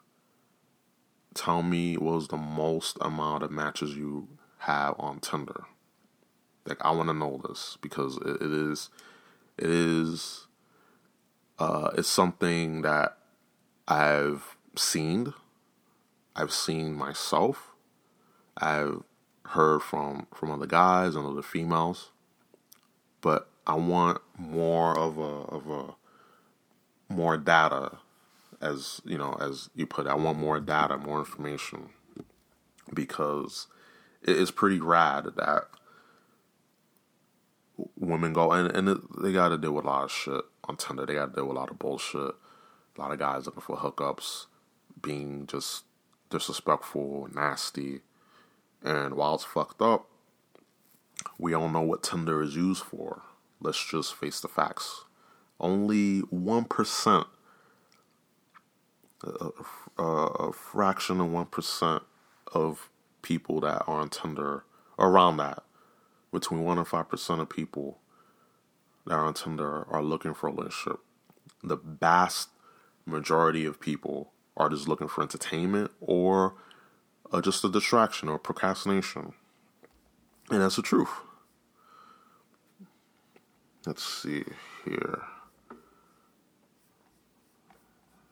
tell me what was the most amount of matches you have on Tinder. Like I want to know this because it, it is, it is uh, it's something that I've seen. I've seen myself. I've heard from from other guys and other females, but I want more of a of a more data, as you know, as you put. It. I want more data, more information, because it is pretty rad that women go and and they got to deal with a lot of shit on Tinder. They got to deal with a lot of bullshit. A lot of guys looking for hookups, being just disrespectful, nasty, and while it's fucked up, we all know what Tinder is used for. Let's just face the facts. Only 1%, a, a, a fraction of 1% of people that are on Tinder, around that, between 1 and 5% of people that are on Tinder are looking for a relationship. The vast majority of people are just looking for entertainment or uh, just a distraction or procrastination. And that's the truth. Let's see here.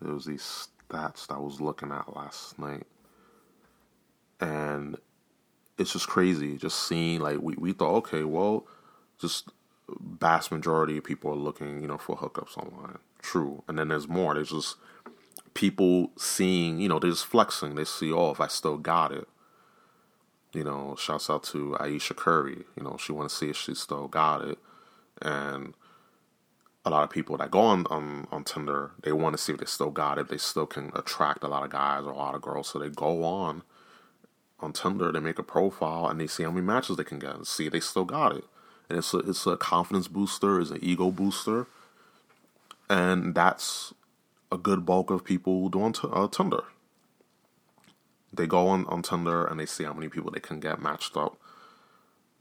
There was these stats that I was looking at last night. And it's just crazy just seeing like we, we thought, okay, well, just vast majority of people are looking, you know, for hookups online. True. And then there's more. There's just people seeing, you know, they're just flexing. They see, oh, if I still got it. You know, shouts out to Ayesha Curry. You know, she want to see if she still got it. And a lot of people that go on, on on Tinder, they want to see if they still got it. They still can attract a lot of guys or a lot of girls. So they go on on Tinder, they make a profile, and they see how many matches they can get and see they still got it. And it's a, it's a confidence booster, it's an ego booster. And that's a good bulk of people doing t- uh, Tinder. They go on, on Tinder and they see how many people they can get matched up,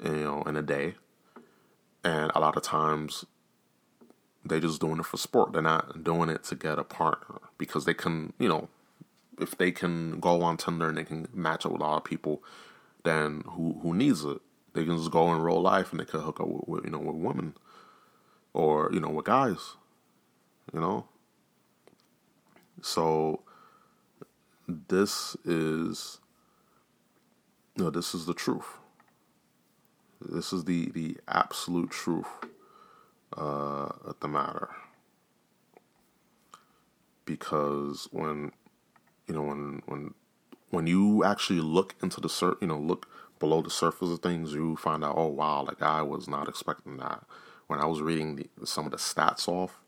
you know, in a day. And a lot of times, they're just doing it for sport. They're not doing it to get a partner because they can, you know, if they can go on Tinder and they can match up with a lot of people, then who who needs it? They can just go in real life and they can hook up with, with you know with women or you know with guys, you know. So this is no, this is the truth. This is the the absolute truth uh, of the matter. Because when you know when when when you actually look into the sur- you know look below the surface of things, you find out oh wow, like I was not expecting that. When I was reading the, some of the stats off,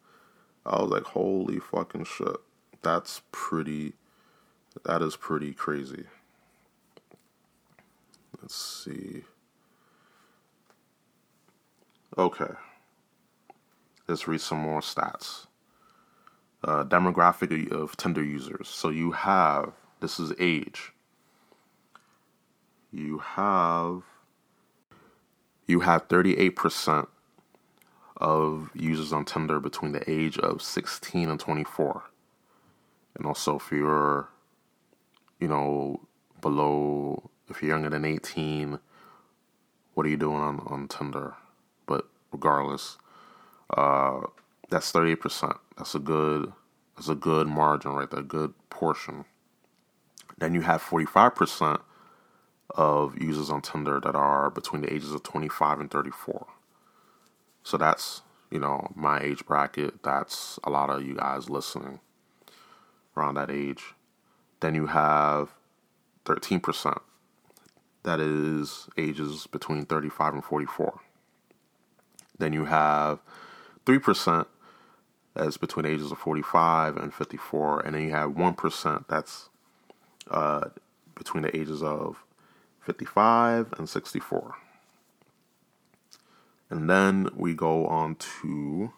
I was like, holy fucking shit, that's pretty. That is pretty crazy. Let's see. Okay. Let's read some more stats. Uh, demographic of Tinder users. So you have, this is age. You have, you have 38% of users on Tinder between the age of 16 and 24. And also, if you're, you know, below, if you're younger than 18, what are you doing on, on Tinder? But regardless, uh, that's 38%. That's a good, that's a good margin right there, good portion. Then you have 45% of users on Tinder that are between the ages of 25 and 34. So that's, you know, my age bracket. That's a lot of you guys listening around that age. Then you have 13%. That is ages between 35 and 44. Then you have 3% that's between ages of 45 and 54. And then you have 1% that's uh, between the ages of 55 and 64. And then we go on to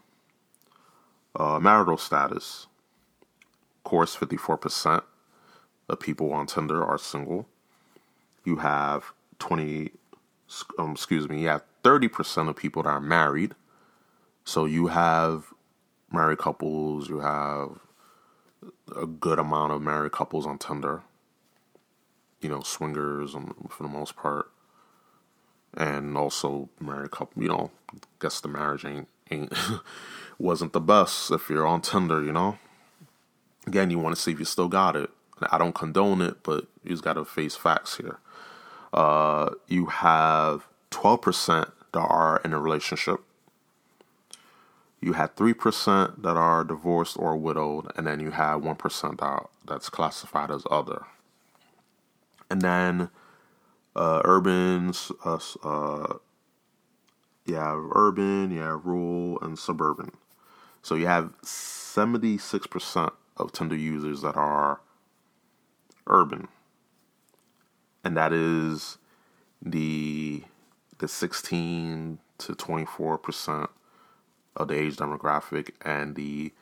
uh, marital status. Course, 54% of people on Tinder are single. You have 20, um, excuse me, you have 30% of people that are married. So you have married couples, you have a good amount of married couples on Tinder. You know, swingers um, for the most part, and also married couple. You know, guess the marriage ain't ain't wasn't the best if you're on Tinder. You know, again, you want to see if you still got it. I don't condone it, but you just got to face facts here. Uh, you have twelve percent that are in a relationship you had 3% that are divorced or widowed, and then you had 1% that, that's classified as other. And then uh, urban, uh, uh, have urban, have rural, and suburban. So you have 76% of Tinder users that are urban. And that is the the 16 to 24% of the age demographic and the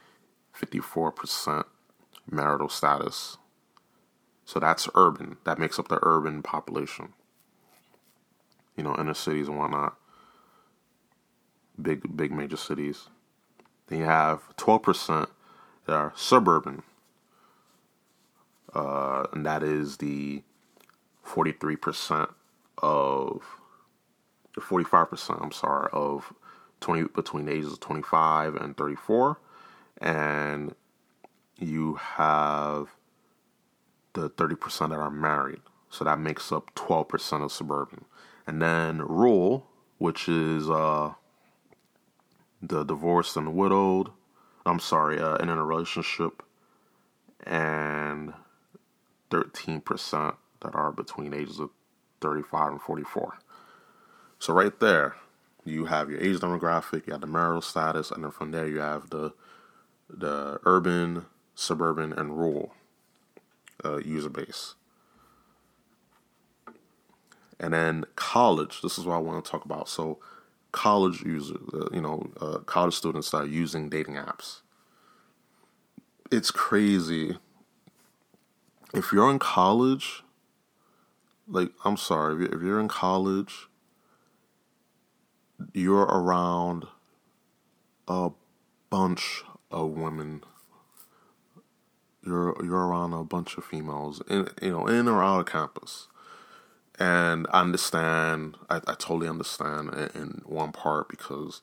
54% marital status. So that's urban. That makes up the urban population. You know, inner cities and whatnot. Big, big major cities. Then you have 12% that are suburban. Uh, and that is the 43% of, the 45%, I'm sorry, of 20 between the ages of 25 and 34. And you have the 30% that are married. So that makes up 12% of suburban. And then rural, which is uh, the divorced and widowed. I'm sorry, uh, in a relationship, and 13% that are between ages of 35 and 44. So right there, you have your age demographic, you have the marital status, and then from there you have the the urban, suburban, and rural uh, user base. And then college. This is what I want to talk about. So college users, uh, you know, uh, college students are using dating apps. It's crazy. If you're in college, like, I'm sorry, if you're in college, you're around a bunch of women. You're you're around a bunch of females, in you know, in or out of campus and I understand. I, I totally understand in, in, one part because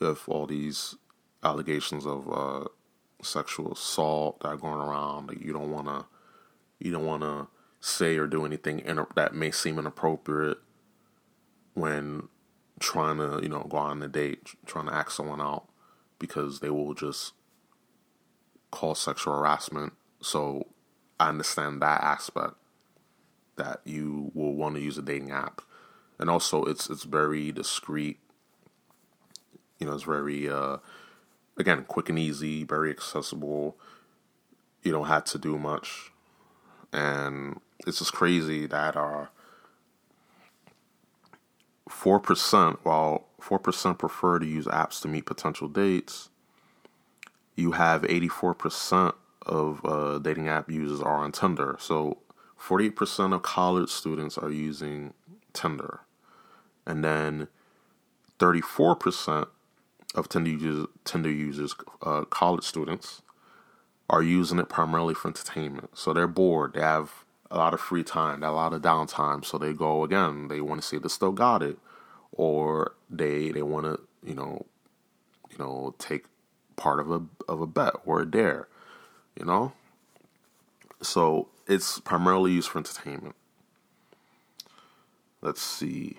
of all these allegations of uh, sexual assault that are going around. Like you don't want to, you don't want to say or do anything in, that may seem inappropriate when trying to, you know, go on a date, trying to ask someone out because they will just call sexual harassment. So I understand that aspect that you will want to use a dating app. And also it's it's very discreet. You know, it's very uh again quick and easy, very accessible. You don't have to do much. And it's just crazy that uh four percent while four percent prefer to use apps to meet potential dates, you have eighty four percent of uh, dating app users are on Tinder. So 48% of college students are using Tinder. And then 34% of Tinder users, Tinder users uh, college students, are using it primarily for entertainment. So they're bored. They have a lot of free time, a lot of downtime. So they go again. They want to see if they still got it, or they they want to you know, you know, take part of a of a bet or a dare, you know. So it's primarily used for entertainment. Let's see.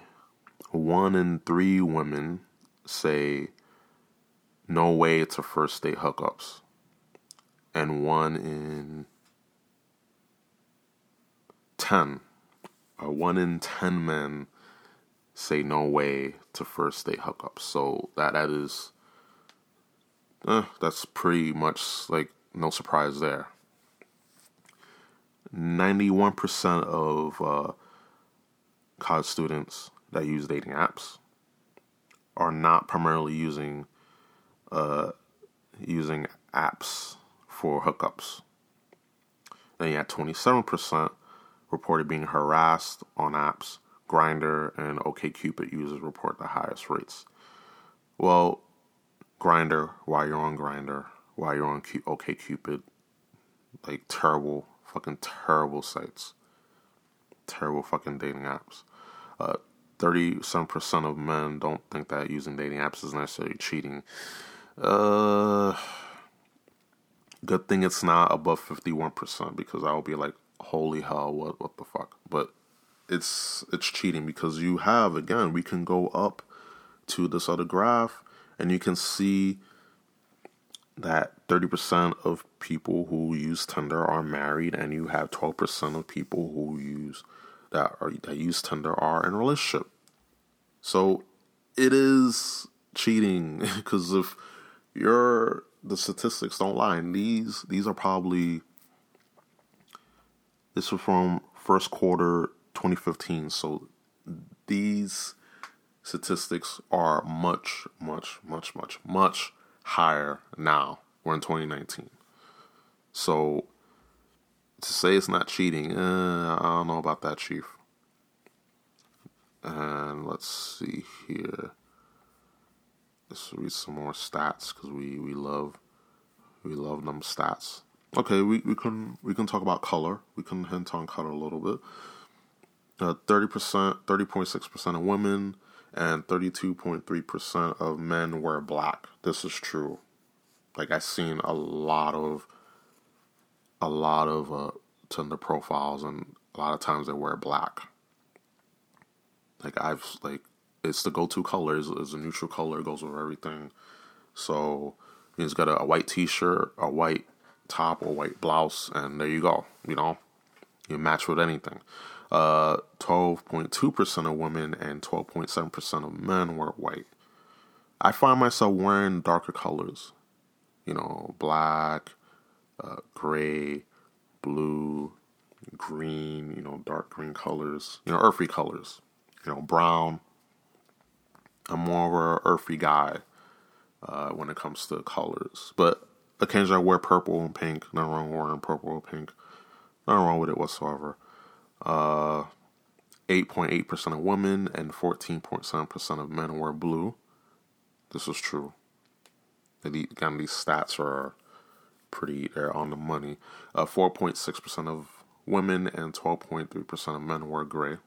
One in three women say no way to first date hookups. And one in 10, or one in 10 men say no way to first date hookups. So that that is, eh, that's pretty much like no surprise there. 91% of uh, college students that use dating apps are not primarily using uh, using apps for hookups. Then you had 27% reported being harassed on apps. Grindr and OKCupid users report the highest rates. Well, Grindr, while you're on Grindr, while you're on OKCupid, like terrible fucking terrible sites. Terrible fucking dating apps. Uh, 30 some percent of men don't think that using dating apps is necessarily cheating. Uh, good thing it's not above 51% because I will be like, holy hell, what, what the fuck? But it's it's cheating because you have again we can go up to this other graph and you can see that 30% of people who use Tinder are married, and you have 12% of people who use that are that use Tinder are in a relationship. So it is cheating because if your the statistics don't lie, and these these are probably this was from first quarter 2015. So these statistics are much, much, much, much, much higher now. We're in 2019. So to say it's not cheating, eh, I don't know about that, Chief. And let's see here. Let's read some more stats because we, we love we love them stats. Okay, we, we can we can talk about color. We can hint on color a little bit. Uh, thirty percent, thirty point six percent of women and thirty two point three percent of men wear black. This is true. Like I've seen a lot of a lot of uh, Tinder profiles, and a lot of times they wear black. Like I've like it's the go-to color is, a neutral color it goes with everything. So he's got a, a white T-shirt, a white top, or white blouse, and there you go. You know, you match with anything. Uh, 12.2% of women and 12.7% of men were white. I find myself wearing darker colors, you know, black, uh, gray, blue, green, you know, dark green colors, you know, earthy colors, you know, brown. I'm more of a earthy guy uh, when it comes to colors, but occasionally I wear purple and pink. Nothing wrong with wearing purple or pink. Nothing wrong with it whatsoever. Uh, 8.8% of women and 14.7% of men wear blue. This is true. Again, these stats are pretty, they're on the money. Uh, 4.6% of women and 12.3% of men wear gray.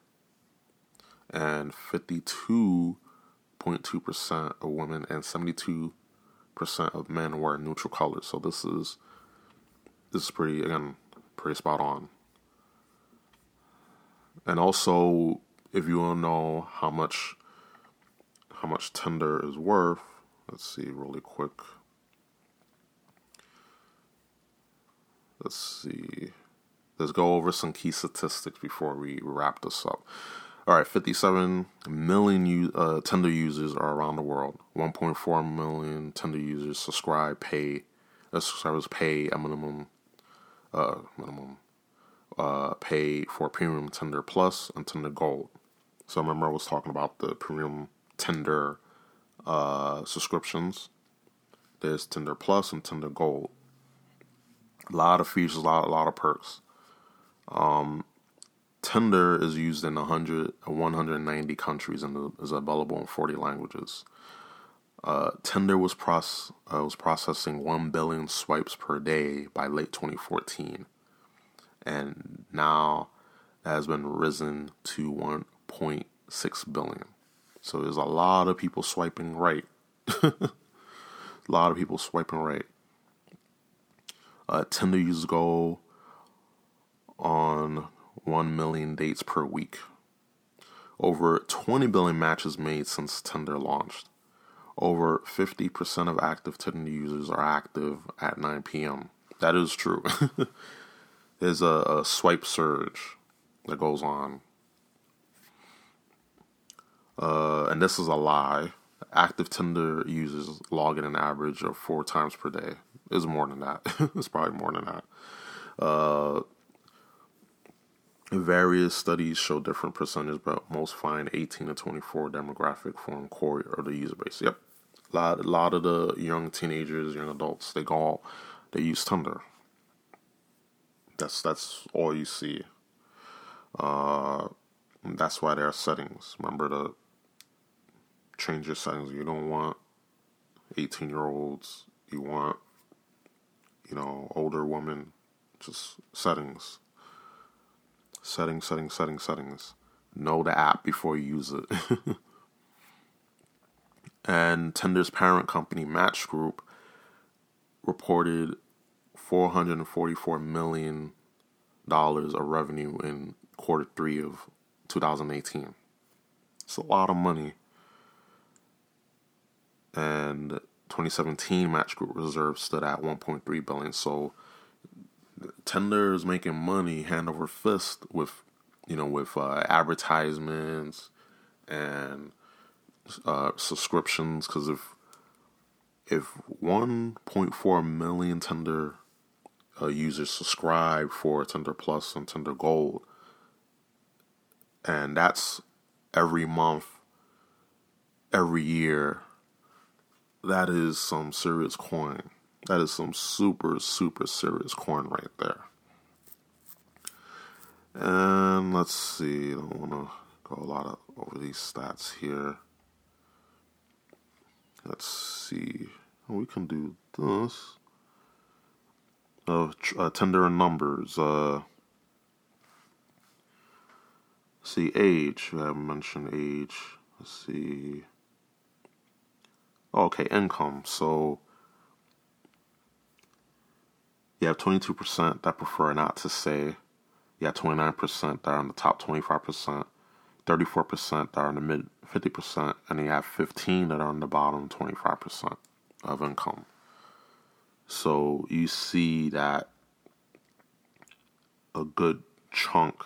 And 52.2% of women and 72% of men wear neutral colors. So this is, this is pretty, again, pretty spot on. And also, if you want to know how much how much Tinder is worth, let's see really quick. Let's see. Let's go over some key statistics before we wrap this up. All right, 57 million uh, Tinder users are around the world. 1.4 million Tinder users subscribe, pay, uh, subscribers pay a minimum, uh, minimum uh, pay for Premium Tinder Plus and Tinder Gold. So remember I was talking about the Premium Tinder uh, subscriptions. There's Tinder Plus and Tinder Gold. A lot of features, a lot, a lot of perks. Um, Tinder is used in 100, 190 countries and is available in 40 languages. Uh, Tinder was, proce- uh, was processing 1 billion swipes per day by late 2014 and now that has been risen to 1.6 billion. So there's a lot of people swiping right. a lot of people swiping right. Uh, Tinder users go on 1 million dates per week. Over 20 billion matches made since Tinder launched. Over 50% of active Tinder users are active at 9 p.m. That is true. there's a, a swipe surge that goes on. Uh, and this is a lie. Active Tinder users log in an average of four times per day. It's more than that. it's probably more than that. Uh, various studies show different percentages, but most find 18 to 24 demographic form core of the user base. Yep, a lot, a lot of the young teenagers, young adults, they go, they use Tinder. That's that's all you see. Uh, that's why there are settings. Remember to change your settings. You don't want 18 year olds. You want, you know, older women. Just settings. Settings, settings, settings, settings. Know the app before you use it. and Tinder's parent company, Match Group, reported 444 million dollars of revenue in quarter three of 2018. It's a lot of money. And 2017 Match Group reserves stood at 1.3 billion. So Tinder is making money hand over fist with you know, with uh, advertisements and uh, subscriptions. Because if if 1.4 million Tinder uh, users subscribe for Tinder Plus and Tinder Gold, and that's every month, every year. That is some serious coin. That is some super, super serious coin right there. And let's see, I don't want to go a lot of, over these stats here. Let's see. We can do this. Uh, uh Tinder numbers. Uh, see age. I haven't mentioned age. Let's see. okay, income. So you have 22% that prefer not to say. You have 29% that are in the top 25%, 34% that are in the mid 50%, and you have 15 that are in the bottom 25% of income. So you see that a good chunk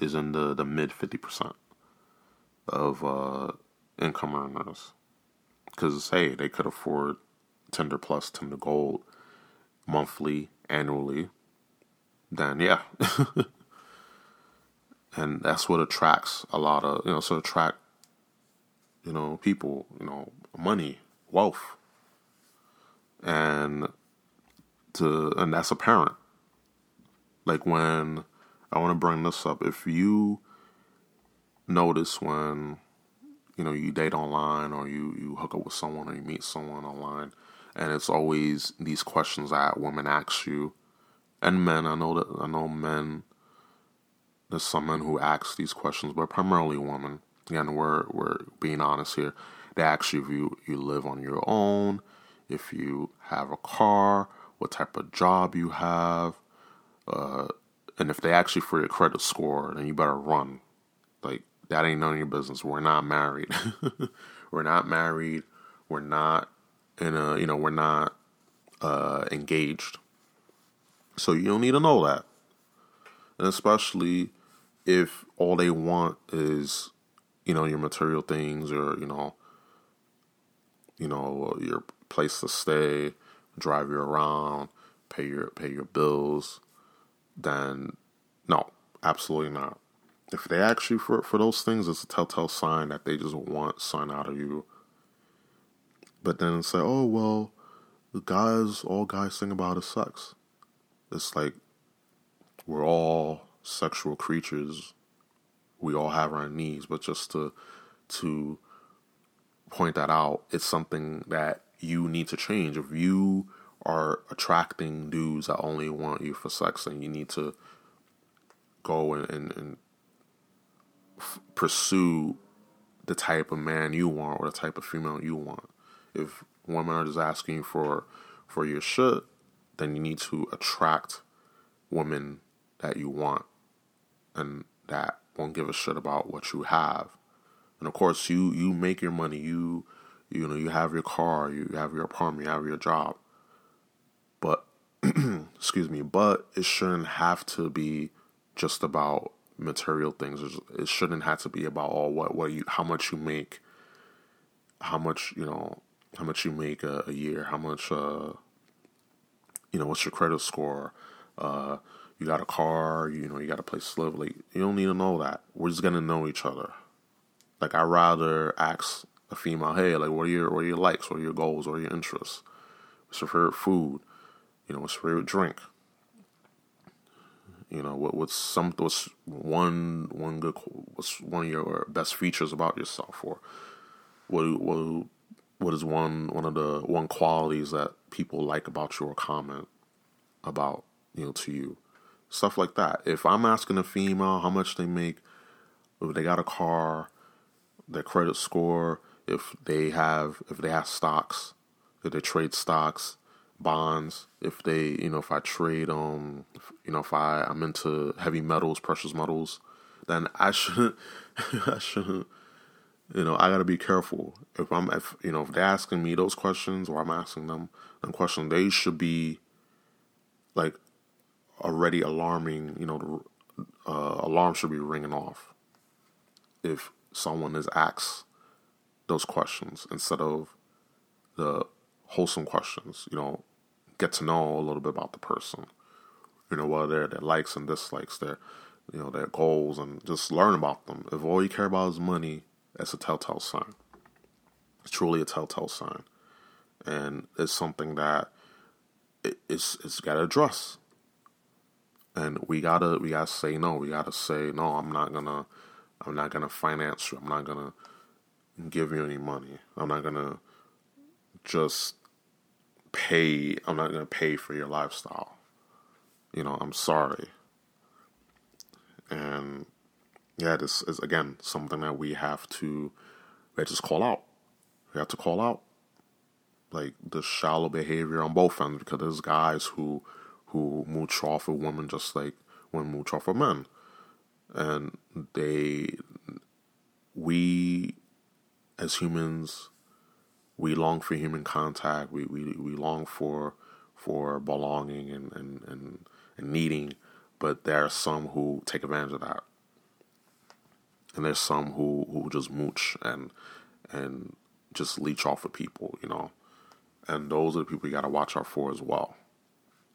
is in the, the mid 50% of uh, income earners. Because, hey, they could afford Tinder Plus, Tinder Gold monthly, annually, then yeah. and that's what attracts a lot of, you know, so attract, you know, people, you know, money, wealth. And to, and that's apparent. Like when, I want to bring this up, if you notice when, you know, you date online or you, you hook up with someone or you meet someone online, and it's always these questions that women ask you, and men. I know that I know men. There's some men who ask these questions, but primarily women. Again, we're we're being honest here. They ask you if you you live on your own, if you have a car, what type of job you have, uh, and if they ask you for your credit score, then you better run. Like that ain't none of your business. We're not married. we're not married. We're not and uh, you know we're not uh, engaged. So you don't need to know that, and especially if all they want is you know your material things or you know you know your place to stay, drive you around, pay your pay your bills, then no, absolutely not. If they ask you for for those things, it's a telltale sign that they just want something out of you but then it's like, oh well, the guys, all guys think about is sex. It's like we're all sexual creatures. We all have our needs, but just to to point that out, it's something that you need to change. If you are attracting dudes that only want you for sex, then you need to go and, and, and f- pursue the type of man you want or the type of female you want if women are just asking for for your shit, then you need to attract women that you want and that won't give a shit about what you have. And of course, you you make your money. You you know you have your car, you have your apartment, you have your job. But excuse me, but it shouldn't have to be just about material things. It shouldn't have to be about all what what you how much you make, how much you know how much you make a, a year, how much, uh, you know, what's your credit score, uh, you got a car, you know, you got a place to live. Like, you don't need to know that. We're just gonna know each other. Like, I rather ask a female, hey, like, what are your what are your likes, what are your goals, what are your interests, what's your favorite food, you know, what's your favorite drink. You know what? What's some? What's one one good? What's one of your best features about yourself? Or what? What? what is one one of the one qualities that people like about you or comment about you know to you stuff like that if i'm asking a female how much they make if they got a car their credit score if they have if they have stocks if they trade stocks bonds if they you know if i trade um you know if i i'm into heavy metals precious metals then i shouldn't i shouldn't you know, I got to be careful. If I'm, if you know, if they're asking me those questions or I'm asking them them questions, they should be like already alarming. You know, uh, alarm should be ringing off if someone is asked those questions instead of the wholesome questions. You know, get to know a little bit about the person. You know, what their, their likes and dislikes, their you know their goals, and just learn about them. If all you care about is money, that's a telltale sign. It's truly a telltale sign, and it's something that it, it's it's got to address. And we gotta we gotta say no. We gotta say no. I'm not gonna I'm not gonna finance you. I'm not gonna give you any money. I'm not gonna just pay. I'm not gonna pay for your lifestyle. You know, I'm sorry. And yeah, this is again something that we have to we just call out. We have to call out like the shallow behavior on both ends because there's guys who who mooch off of women just like women mooch off of men, and they we as humans we long for human contact. We we, we long for for belonging and, and, and, and needing, but there are some who take advantage of that. And there's some who, who just mooch and and just leech off of people, you know. And those are the people you gotta watch out for as well.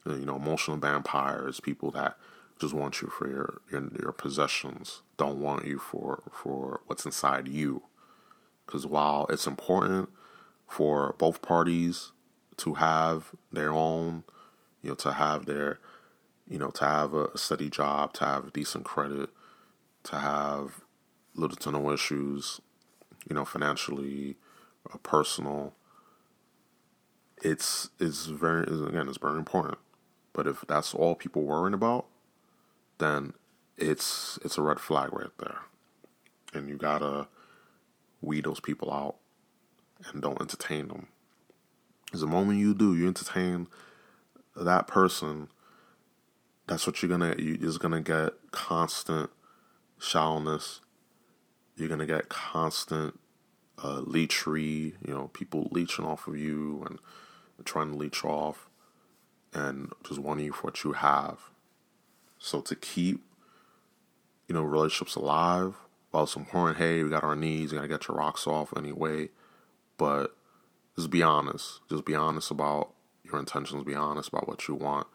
You know, emotional vampires, people that just want you for your, your your, possessions, don't want you for for what's inside you. Because while it's important for both parties to have their own, you know, to have their, you know, to have a steady job, to have decent credit, to have little to no issues, you know, financially, uh, personal. It's it's very again it's very important. But if that's all people worrying about, then it's it's a red flag right there, and you gotta weed those people out and don't entertain them. Because the moment you do, you entertain that person. That's what you're gonna. You just gonna get constant shallowness. You're gonna get constant uh, leechery. You know, people leeching off of you and trying to leech off, and just wanting you for what you have. So to keep, you know, relationships alive, while it's important, hey, we got our needs, we gotta get your rocks off anyway. But just be honest. Just be honest about your intentions. Be honest about what you want.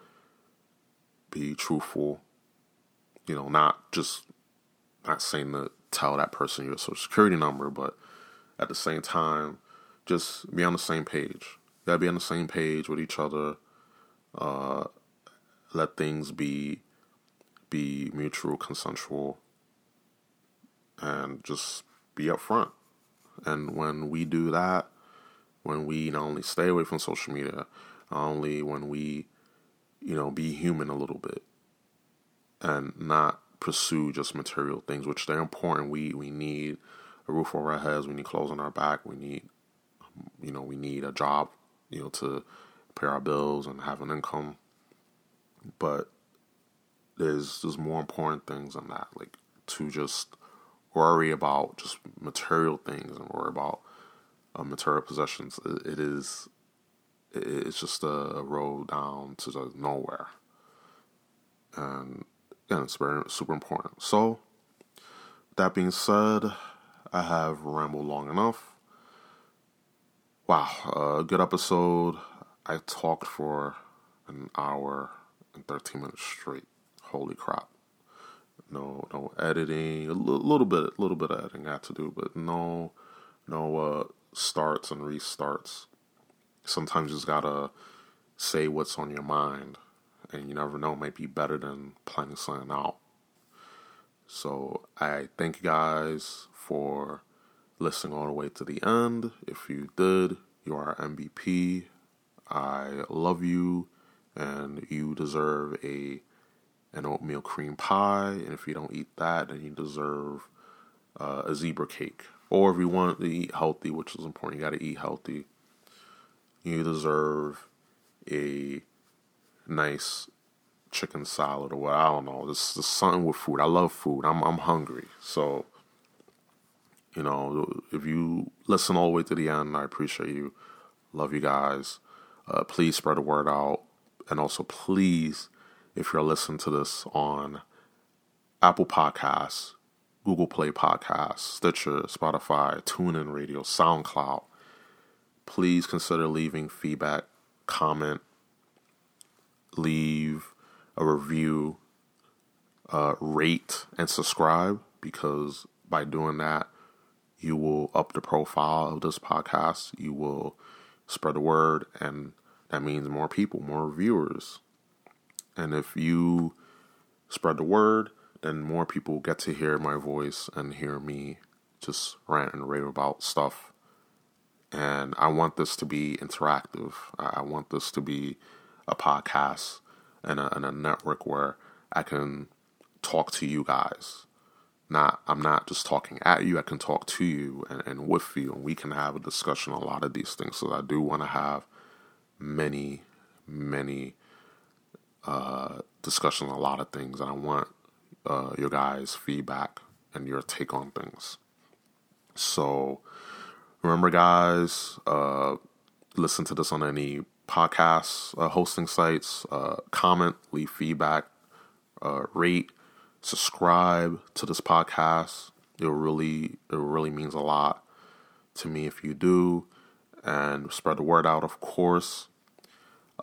Be truthful. You know, not just not saying to tell that person your social security number, but at the same time, just be on the same page. You gotta be on the same page with each other. Uh, let things be be mutual, consensual, and just be upfront. And when we do that, when we not only stay away from social media, only when we, you know, be human a little bit and not pursue just material things, which they're important. We we need a roof over our heads. We need clothes on our back. We need, you know, we need a job, you know, to pay our bills and have an income. But there's there's more important things than that, like to just worry about just material things and worry about uh, material possessions. It, it is it's just a road down to the nowhere, and yeah, it's very super important. So, that being said, I have rambled long enough. Wow, a good episode. I talked for an hour and 13 minutes straight. Holy crap no no editing, a l- little bit a little bit of editing had to do, but no no uh, starts and restarts. Sometimes you just gotta say what's on your mind, and you never know, might be better than planning something out. So I thank you guys for listening all the way to the end. If you did, you are MVP. I love you, and you deserve a an oatmeal cream pie, and if you don't eat that, then you deserve uh, a zebra cake. Or if you want to eat healthy, which is important, you got to eat healthy. You deserve a nice chicken salad or what I don't know. This is something with food. I love food. I'm I'm hungry. So you know, if you listen all the way to the end, I appreciate you. Love you guys. Uh, please spread the word out, and also please if you're listening to this on Apple Podcasts, Google Play Podcasts, Stitcher, Spotify, TuneIn Radio, SoundCloud. Please consider leaving feedback, comment, leave a review, uh, rate, and subscribe because by doing that, you will up the profile of this podcast. You will spread the word, and that means more people, more viewers. And if you spread the word, then more people get to hear my voice and hear me just rant and rave about stuff. And I want this to be interactive. I want this to be a podcast and a, and a network where I can talk to you guys. Not, I'm not just talking at you. I can talk to you and, and with you, and we can have a discussion on a lot of these things. So I do want to have many, many uh, discussions on a lot of things, and I want uh, your guys' feedback and your take on things. So remember, guys, uh, listen to this on any podcast uh, hosting sites. Uh, comment, leave feedback, uh, rate, subscribe to this podcast. It really, it really means a lot to me if you do, and spread the word out. Of course,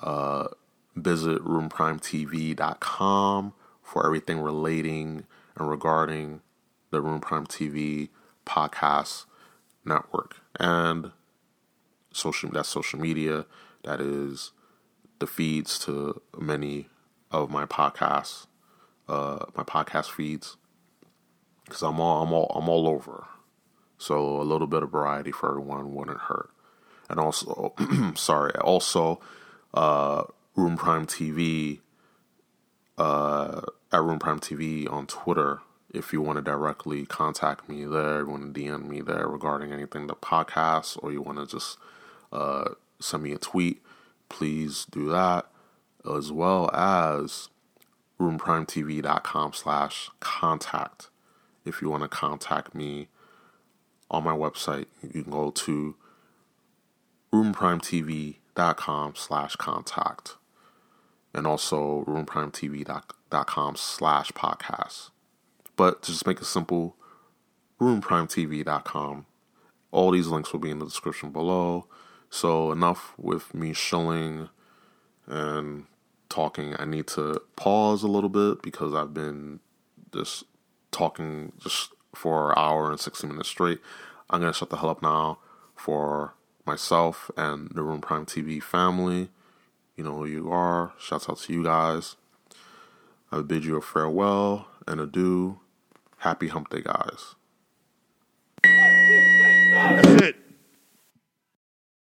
uh, visit romeprimetv.com for everything relating and regarding the Rome Prime TV podcast network. And social that's social media. That is the feeds to many of my podcasts uh my podcast feeds. Because I'm all I'm all I'm all over. So a little bit of variety for everyone wouldn't hurt and also sorry also uh Rome Prime TV uh, at Rome Prime TV on Twitter. If you want to directly contact me there, you want to DM me there regarding anything the podcast, or you want to just uh, send me a tweet, please do that, as well as romeprimetv.com slash contact. If you want to contact me on my website, you can go to romeprimetv.com slash contact and also romeprimetv.com slash podcast. But to just make it simple, romeprimetv.com. All these links will be in the description below. So enough with me shilling and talking. I need to pause a little bit because I've been just talking just for an hour and 60 minutes straight. I'm going to shut the hell up now for myself and the Rome Prime TV family. You know who you are. Shouts out to you guys. I bid you a farewell and adieu. Happy hump day, guys. That's it.